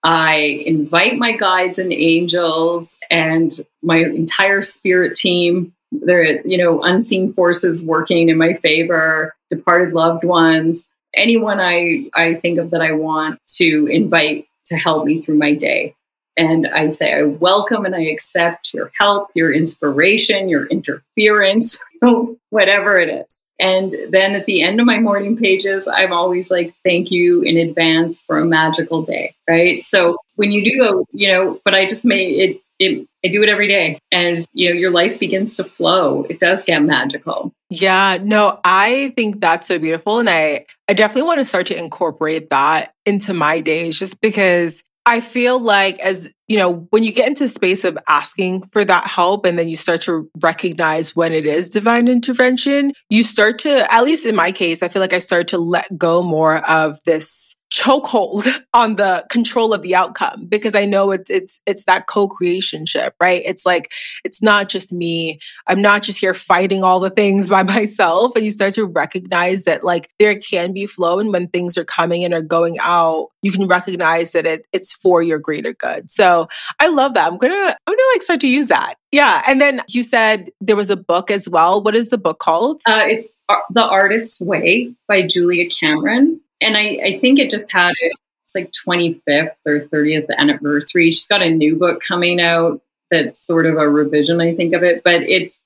I invite my guides and angels and my entire spirit team. There you know unseen forces working in my favor departed loved ones anyone I, I think of that I want to invite to help me through my day. And I say, I welcome and I accept your help, your inspiration, your interference, whatever it is. And then at the end of my morning pages, I'm always like, thank you in advance for a magical day. Right. So when you do those, you know, but I just made it, it, I do it every day and you know your life begins to flow. It does get magical. Yeah, no, I think that's so beautiful and I I definitely want to start to incorporate that into my days just because I feel like as you know, when you get into space of asking for that help and then you start to recognize when it is divine intervention, you start to, at least in my case, I feel like I started to let go more of this chokehold on the control of the outcome because I know it's it's it's that co-creationship, right? It's like it's not just me. I'm not just here fighting all the things by myself. And you start to recognize that like there can be flow and when things are coming and are going out, you can recognize that it, it's for your greater good. So I love that. I'm gonna I'm gonna like start to use that. Yeah. And then you said there was a book as well. What is the book called? Uh, it's The Artist's Way by Julia Cameron and I, I think it just had it's like 25th or 30th anniversary. She's got a new book coming out that's sort of a revision, I think, of it. But it's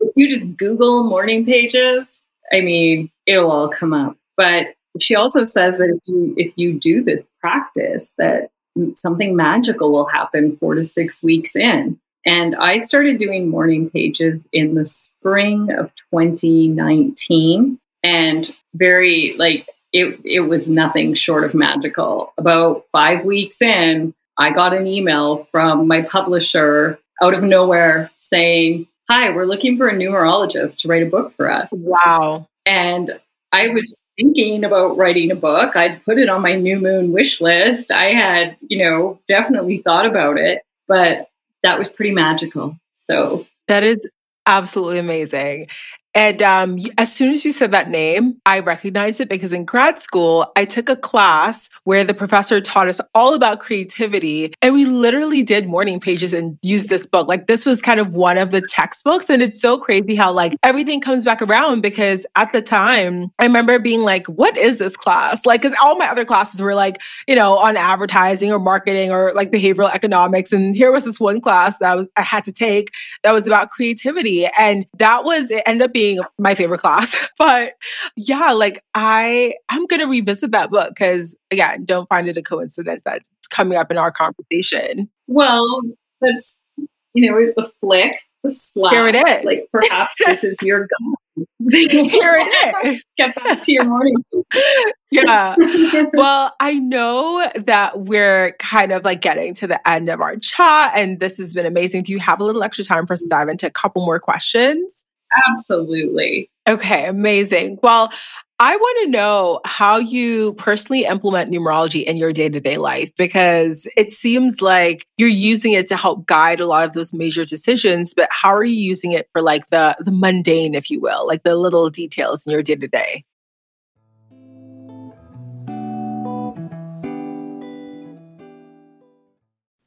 if you just Google morning pages, I mean, it'll all come up. But she also says that if you if you do this practice, that something magical will happen four to six weeks in. And I started doing morning pages in the spring of 2019 and very like it, it was nothing short of magical. About five weeks in, I got an email from my publisher out of nowhere saying, Hi, we're looking for a numerologist to write a book for us. Wow. And I was thinking about writing a book. I'd put it on my new moon wish list. I had, you know, definitely thought about it, but that was pretty magical. So that is absolutely amazing. And um, as soon as you said that name, I recognized it because in grad school, I took a class where the professor taught us all about creativity. And we literally did morning pages and used this book. Like this was kind of one of the textbooks. And it's so crazy how like everything comes back around because at the time, I remember being like, what is this class? Like, because all my other classes were like, you know, on advertising or marketing or like behavioral economics. And here was this one class that I was I had to take that was about creativity. And that was it ended up being my favorite class. but yeah, like I I'm gonna revisit that book because again, don't find it a coincidence that's coming up in our conversation. Well, that's you know, the flick, the slap. Here it is. Like perhaps this is your goal. Here it is. Get back to your morning. yeah. Well, I know that we're kind of like getting to the end of our chat, and this has been amazing. Do you have a little extra time for us to dive into a couple more questions? Absolutely. Okay, amazing. Well, I want to know how you personally implement numerology in your day to day life because it seems like you're using it to help guide a lot of those major decisions. But how are you using it for like the the mundane, if you will, like the little details in your day to day?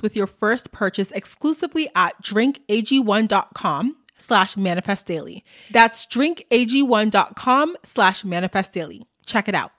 with your first purchase exclusively at drinkag1.com slash manifest daily. That's drinkag1.com slash manifest daily. Check it out.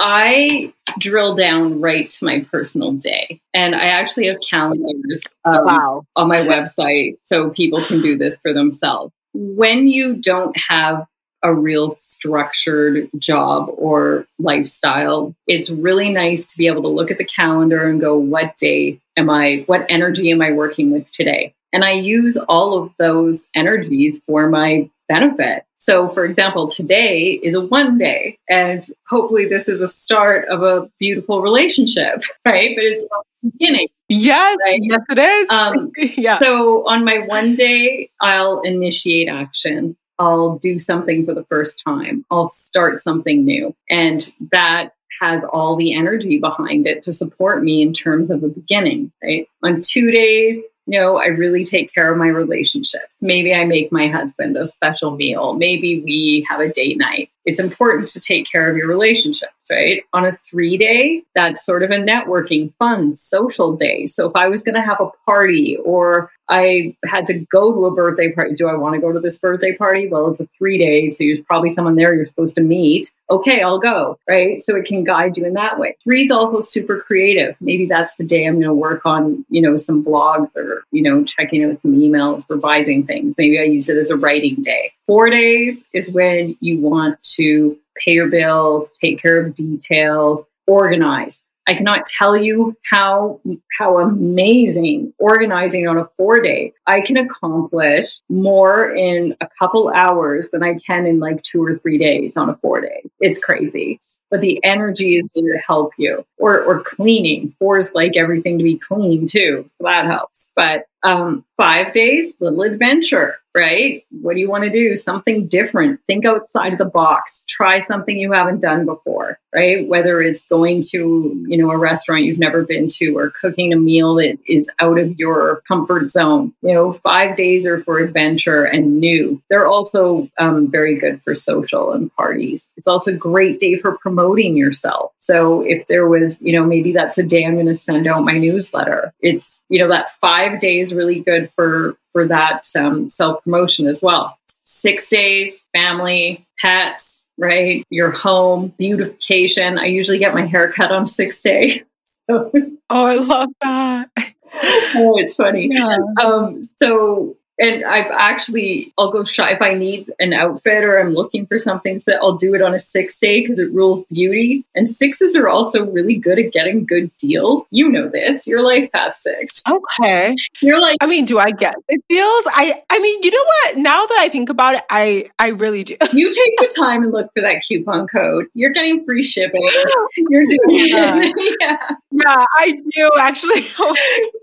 I drill down right to my personal day. And I actually have calendars um, wow. on my website so people can do this for themselves. When you don't have a real structured job or lifestyle, it's really nice to be able to look at the calendar and go, what day am I, what energy am I working with today? And I use all of those energies for my benefit. So, for example, today is a one day, and hopefully, this is a start of a beautiful relationship, right? But it's the beginning. Yes, right? yes, it is. Um, yeah. So, on my one day, I'll initiate action. I'll do something for the first time. I'll start something new. And that has all the energy behind it to support me in terms of a beginning, right? On two days, know, I really take care of my relationships. Maybe I make my husband a special meal. Maybe we have a date night. It's important to take care of your relationships, right? On a three day, that's sort of a networking, fun, social day. So if I was going to have a party or I had to go to a birthday party. Do I want to go to this birthday party? Well, it's a three day, so there's probably someone there you're supposed to meet. Okay, I'll go, right? So it can guide you in that way. Three is also super creative. Maybe that's the day I'm going to work on, you know, some blogs or, you know, checking out some emails, revising things. Maybe I use it as a writing day. Four days is when you want to pay your bills, take care of details, organize. I cannot tell you how how amazing organizing on a four day. I can accomplish more in a couple hours than I can in like two or three days on a four day. It's crazy. But the energy is there to help you. Or or cleaning. Fours like everything to be clean too. So that helps. But um, five days, little adventure right? What do you want to do? Something different. Think outside of the box. Try something you haven't done before, right? Whether it's going to, you know, a restaurant you've never been to or cooking a meal that is out of your comfort zone. You know, five days are for adventure and new. They're also um, very good for social and parties. It's also a great day for promoting yourself. So if there was, you know, maybe that's a day I'm going to send out my newsletter. It's, you know, that five days really good for for that um, self promotion as well. Six days, family, pets, right? Your home, beautification. I usually get my hair cut on six day. So. Oh, I love that. oh, it's funny. Yeah. Um, so and I've actually, I'll go shop if I need an outfit or I'm looking for something, so I'll do it on a six day because it rules beauty. And sixes are also really good at getting good deals. You know this. Your life path six. Okay. You're like, I mean, do I get the deals? I, I mean, you know what? Now that I think about it, I, I really do. you take the time and look for that coupon code. You're getting free shipping. You're doing yeah. it. yeah. Yeah, I do actually.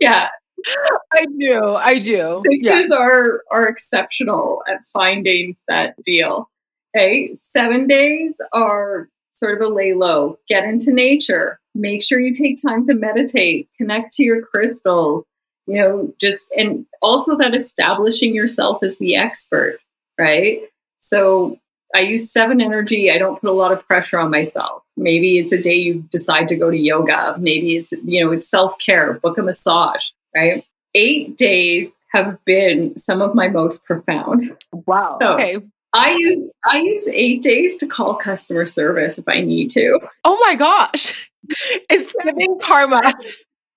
yeah. I do. I do. Sixes yeah. are are exceptional at finding that deal. Okay. Seven days are sort of a lay low. Get into nature. Make sure you take time to meditate, connect to your crystals, you know, just and also that establishing yourself as the expert, right? So I use seven energy. I don't put a lot of pressure on myself. Maybe it's a day you decide to go to yoga. Maybe it's, you know, it's self care, book a massage right? Eight days have been some of my most profound. Wow. So okay. I use I use eight days to call customer service if I need to. Oh my gosh. It's giving karma.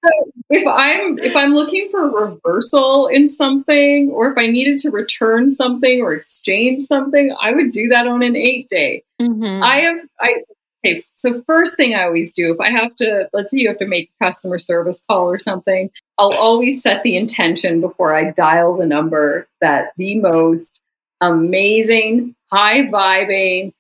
So if I'm if I'm looking for a reversal in something or if I needed to return something or exchange something, I would do that on an eight day. Mm-hmm. I have I okay, so first thing I always do if I have to let's say you have to make a customer service call or something, I'll always set the intention before I dial the number that the most amazing, high vibing,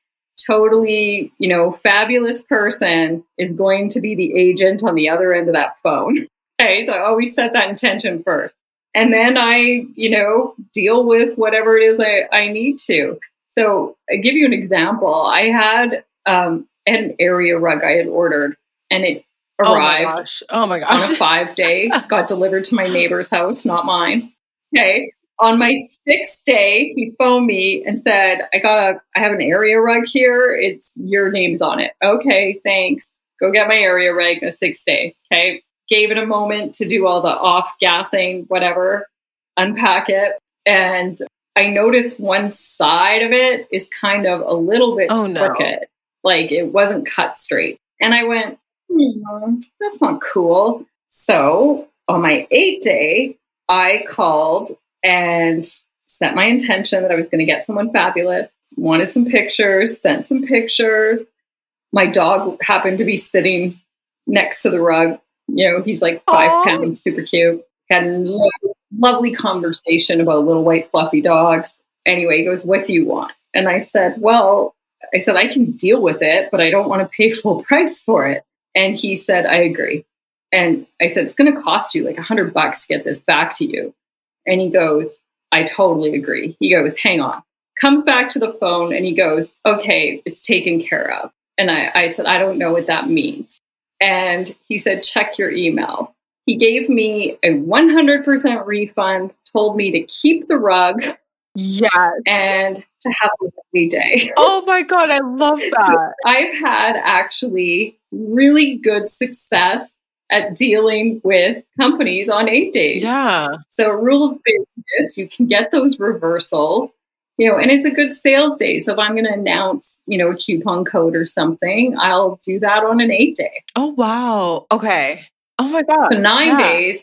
totally, you know, fabulous person is going to be the agent on the other end of that phone. Okay, so I always set that intention first. And then I, you know, deal with whatever it is I, I need to. So I give you an example. I had um, an area rug I had ordered and it arrived. Oh my gosh. Oh my gosh. On a five day, got delivered to my neighbor's house, not mine. Okay. On my sixth day, he phoned me and said, I got a, I have an area rug here. It's your name's on it. Okay, thanks. Go get my area rug in a sixth day. Okay. Gave it a moment to do all the off gassing, whatever, unpack it. And I noticed one side of it is kind of a little bit oh, no. crooked. Like it wasn't cut straight. And I went, hmm, that's not cool. So on my eight day, I called and set my intention that I was going to get someone fabulous, wanted some pictures, sent some pictures. My dog happened to be sitting next to the rug. You know, he's like five Aww. pounds, super cute. Had a lovely conversation about little white fluffy dogs. Anyway, he goes, What do you want? And I said, Well, I said, I can deal with it, but I don't want to pay full price for it. And he said, I agree. And I said, it's going to cost you like a hundred bucks to get this back to you. And he goes, I totally agree. He goes, hang on. Comes back to the phone and he goes, okay, it's taken care of. And I, I said, I don't know what that means. And he said, check your email. He gave me a 100% refund, told me to keep the rug. Yes. And to have a lovely day. Oh my God, I love that. So I've had actually really good success at dealing with companies on eight days. Yeah. So, rule of business, you can get those reversals, you know, and it's a good sales day. So, if I'm going to announce, you know, a coupon code or something, I'll do that on an eight day. Oh, wow. Okay. Oh my God. So, nine yeah. days,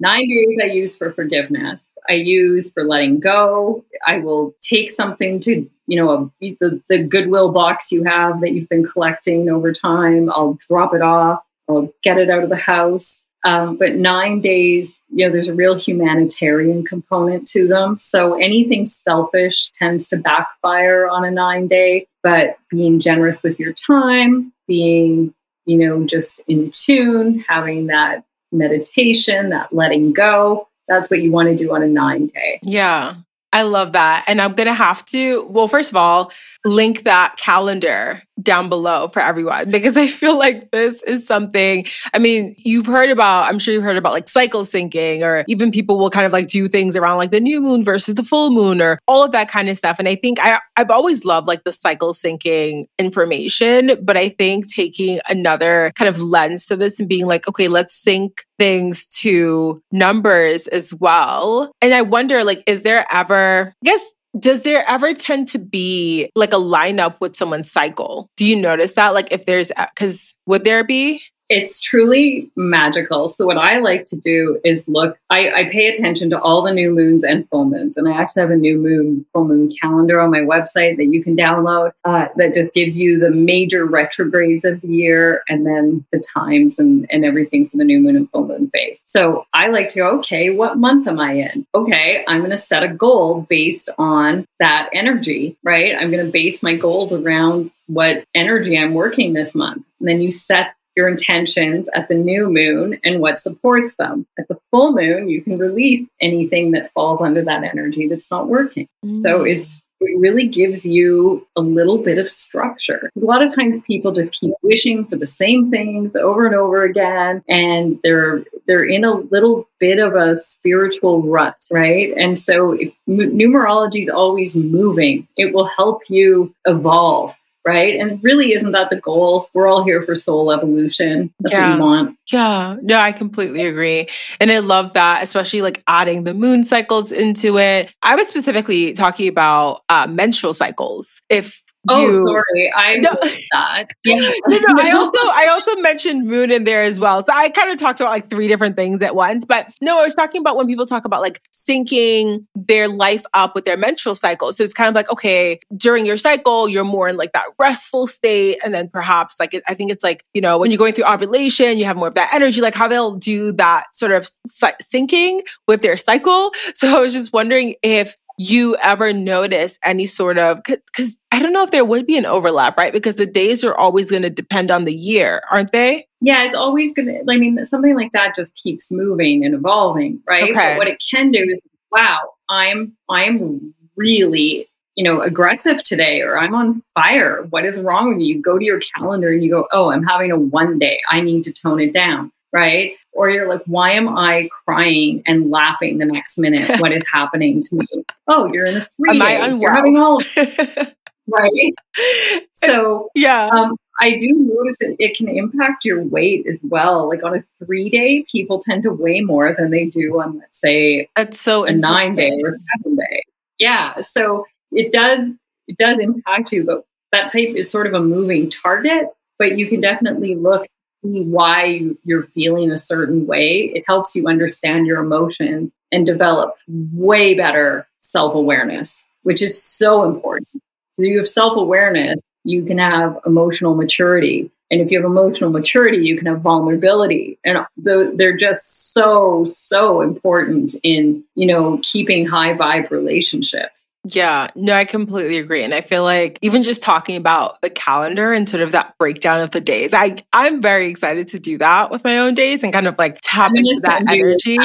nine days I use for forgiveness. I use for letting go. I will take something to, you know, a, the, the goodwill box you have that you've been collecting over time. I'll drop it off. I'll get it out of the house. Um, but nine days, you know, there's a real humanitarian component to them. So anything selfish tends to backfire on a nine day, but being generous with your time, being, you know, just in tune, having that meditation, that letting go, that's what you want to do on a nine day. Yeah. I love that. And I'm going to have to, well, first of all, link that calendar down below for everyone because I feel like this is something. I mean, you've heard about, I'm sure you've heard about like cycle syncing, or even people will kind of like do things around like the new moon versus the full moon or all of that kind of stuff. And I think I, I've always loved like the cycle syncing information, but I think taking another kind of lens to this and being like, okay, let's sync things to numbers as well. And I wonder, like, is there ever, I guess, does there ever tend to be like a lineup with someone's cycle? Do you notice that? Like, if there's, because would there be? It's truly magical. So what I like to do is look, I, I, pay attention to all the new moons and full moons. And I actually have a new moon, full moon calendar on my website that you can download uh, that just gives you the major retrogrades of the year and then the times and, and everything for the new moon and full moon phase. So I like to okay, what month am I in? Okay, I'm going to set a goal based on that energy, right? I'm going to base my goals around what energy I'm working this month. And then you set your intentions at the new moon and what supports them. At the full moon, you can release anything that falls under that energy that's not working. Mm. So it's it really gives you a little bit of structure. A lot of times people just keep wishing for the same things over and over again and they're they're in a little bit of a spiritual rut, right? And so if, numerology is always moving. It will help you evolve right? And really, isn't that the goal? We're all here for soul evolution. That's yeah. what we want. Yeah, no, I completely agree. And I love that, especially like adding the moon cycles into it. I was specifically talking about uh, menstrual cycles. If Oh, you, sorry, I no, that. Yeah. no, no, I also I also mentioned moon in there as well. So I kind of talked about like three different things at once. But no, I was talking about when people talk about like syncing their life up with their menstrual cycle. So it's kind of like okay, during your cycle, you're more in like that restful state, and then perhaps like I think it's like you know when you're going through ovulation, you have more of that energy. Like how they'll do that sort of syncing with their cycle. So I was just wondering if you ever notice any sort of because I don't know if there would be an overlap, right? Because the days are always going to depend on the year, aren't they? Yeah, it's always going to. I mean, something like that just keeps moving and evolving, right? Okay. But what it can do is, wow, I'm I'm really you know aggressive today, or I'm on fire. What is wrong with you? You go to your calendar and you go, oh, I'm having a one day. I need to tone it down right? Or you're like, why am I crying and laughing the next minute? what is happening to me? Oh, you're in a three. Am I unwell? You're having all right. So yeah, um, I do notice that it can impact your weight as well. Like on a three day, people tend to weigh more than they do on, let's say, that's so a nine day or seven day. Yeah, so it does it does impact you, but that type is sort of a moving target. But you can definitely look why you're feeling a certain way. It helps you understand your emotions and develop way better self awareness, which is so important. If you have self awareness, you can have emotional maturity. And if you have emotional maturity, you can have vulnerability. And they're just so, so important in, you know, keeping high vibe relationships. Yeah, no, I completely agree. And I feel like even just talking about the calendar and sort of that breakdown of the days, I, I'm very excited to do that with my own days and kind of like tap into that energy.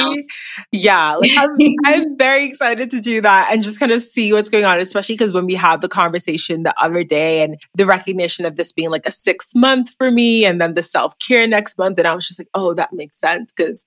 Yeah, like I'm, I'm very excited to do that and just kind of see what's going on, especially because when we had the conversation the other day and the recognition of this being like a six month for me and then the self care next month. And I was just like, oh, that makes sense because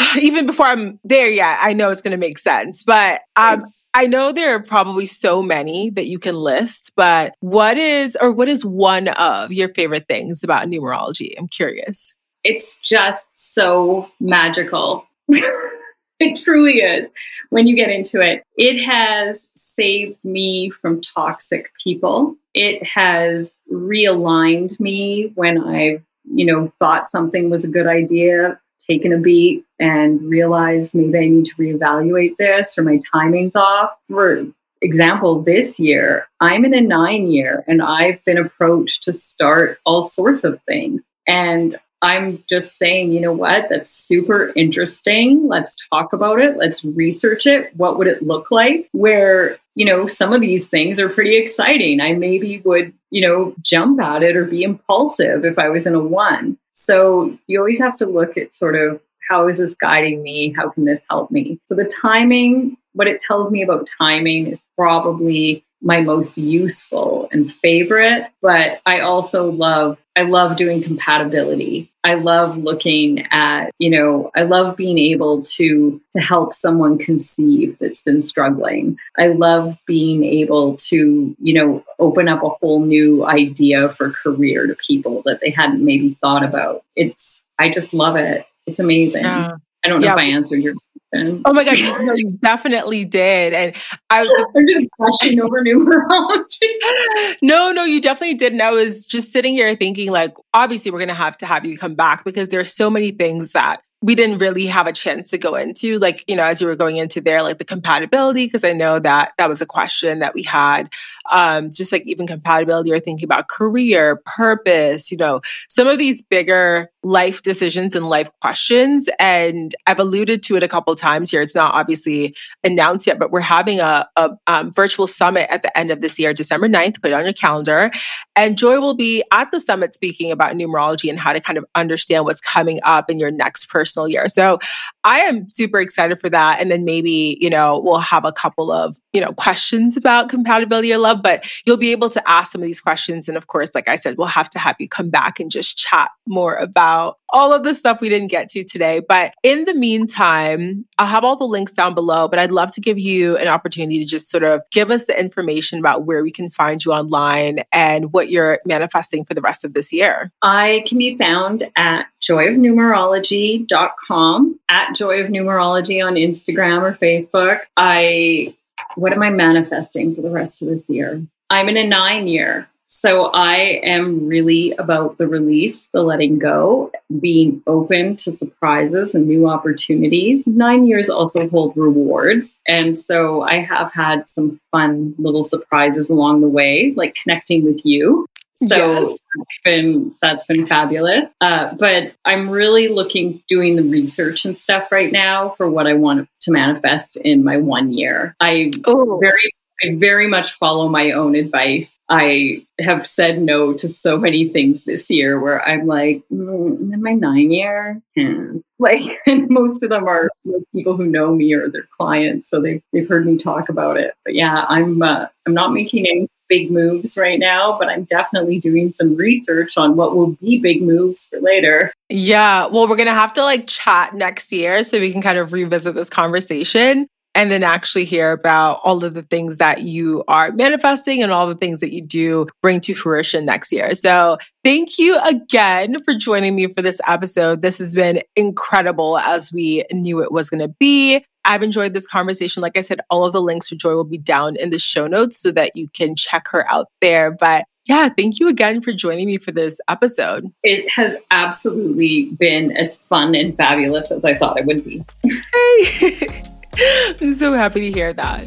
even before I'm there yet, I know it's going to make sense. But um, I know there are probably so many that you can list. But what is, or what is one of your favorite things about numerology? I'm curious. It's just so magical. it truly is when you get into it. It has saved me from toxic people. It has realigned me when I've, you know, thought something was a good idea taken a beat and realized maybe I need to reevaluate this or my timing's off. For example, this year, I'm in a nine year and I've been approached to start all sorts of things. And I'm just saying, you know what? That's super interesting. Let's talk about it. Let's research it. What would it look like? Where, you know, some of these things are pretty exciting. I maybe would, you know, jump at it or be impulsive if I was in a one. So you always have to look at sort of how is this guiding me? How can this help me? So the timing, what it tells me about timing is probably my most useful and favorite, but I also love I love doing compatibility. I love looking at, you know, I love being able to to help someone conceive that's been struggling. I love being able to, you know, open up a whole new idea for career to people that they hadn't maybe thought about. It's I just love it. It's amazing. Yeah. I don't know yeah. if I answered your question. Oh my god, you, no, you definitely did. And I I'm just gushing over numerology. no, no, you definitely did. And I was just sitting here thinking, like, obviously, we're gonna have to have you come back because there's so many things that we didn't really have a chance to go into like you know as you were going into there like the compatibility because i know that that was a question that we had um just like even compatibility or thinking about career purpose you know some of these bigger life decisions and life questions and i've alluded to it a couple times here it's not obviously announced yet but we're having a, a um, virtual summit at the end of this year december 9th put it on your calendar and joy will be at the summit speaking about numerology and how to kind of understand what's coming up in your next personal year. So I am super excited for that. And then maybe, you know, we'll have a couple of, you know, questions about compatibility or love, but you'll be able to ask some of these questions. And of course, like I said, we'll have to have you come back and just chat more about all of the stuff we didn't get to today. But in the meantime, I'll have all the links down below, but I'd love to give you an opportunity to just sort of give us the information about where we can find you online and what you're manifesting for the rest of this year. I can be found at joyofnumerology.com, at Joy of Numerology on Instagram or Facebook. I, what am I manifesting for the rest of this year? I'm in a nine year. So I am really about the release, the letting go, being open to surprises and new opportunities. Nine years also hold rewards. And so I have had some fun little surprises along the way, like connecting with you. So yes. that's been that's been fabulous. Uh, but I'm really looking doing the research and stuff right now for what I want to manifest in my one year. I oh. very I very much follow my own advice. I have said no to so many things this year where I'm like, mm, in my nine year, hmm. like, and most of them are people who know me or their clients, so they've they've heard me talk about it. But yeah, I'm uh, I'm not making any big moves right now, but I'm definitely doing some research on what will be big moves for later. Yeah, well, we're gonna have to like chat next year so we can kind of revisit this conversation and then actually hear about all of the things that you are manifesting and all the things that you do bring to fruition next year. So thank you again for joining me for this episode. This has been incredible as we knew it was going to be. I've enjoyed this conversation. Like I said, all of the links for Joy will be down in the show notes so that you can check her out there. But yeah, thank you again for joining me for this episode. It has absolutely been as fun and fabulous as I thought it would be. Hey. I'm so happy to hear that.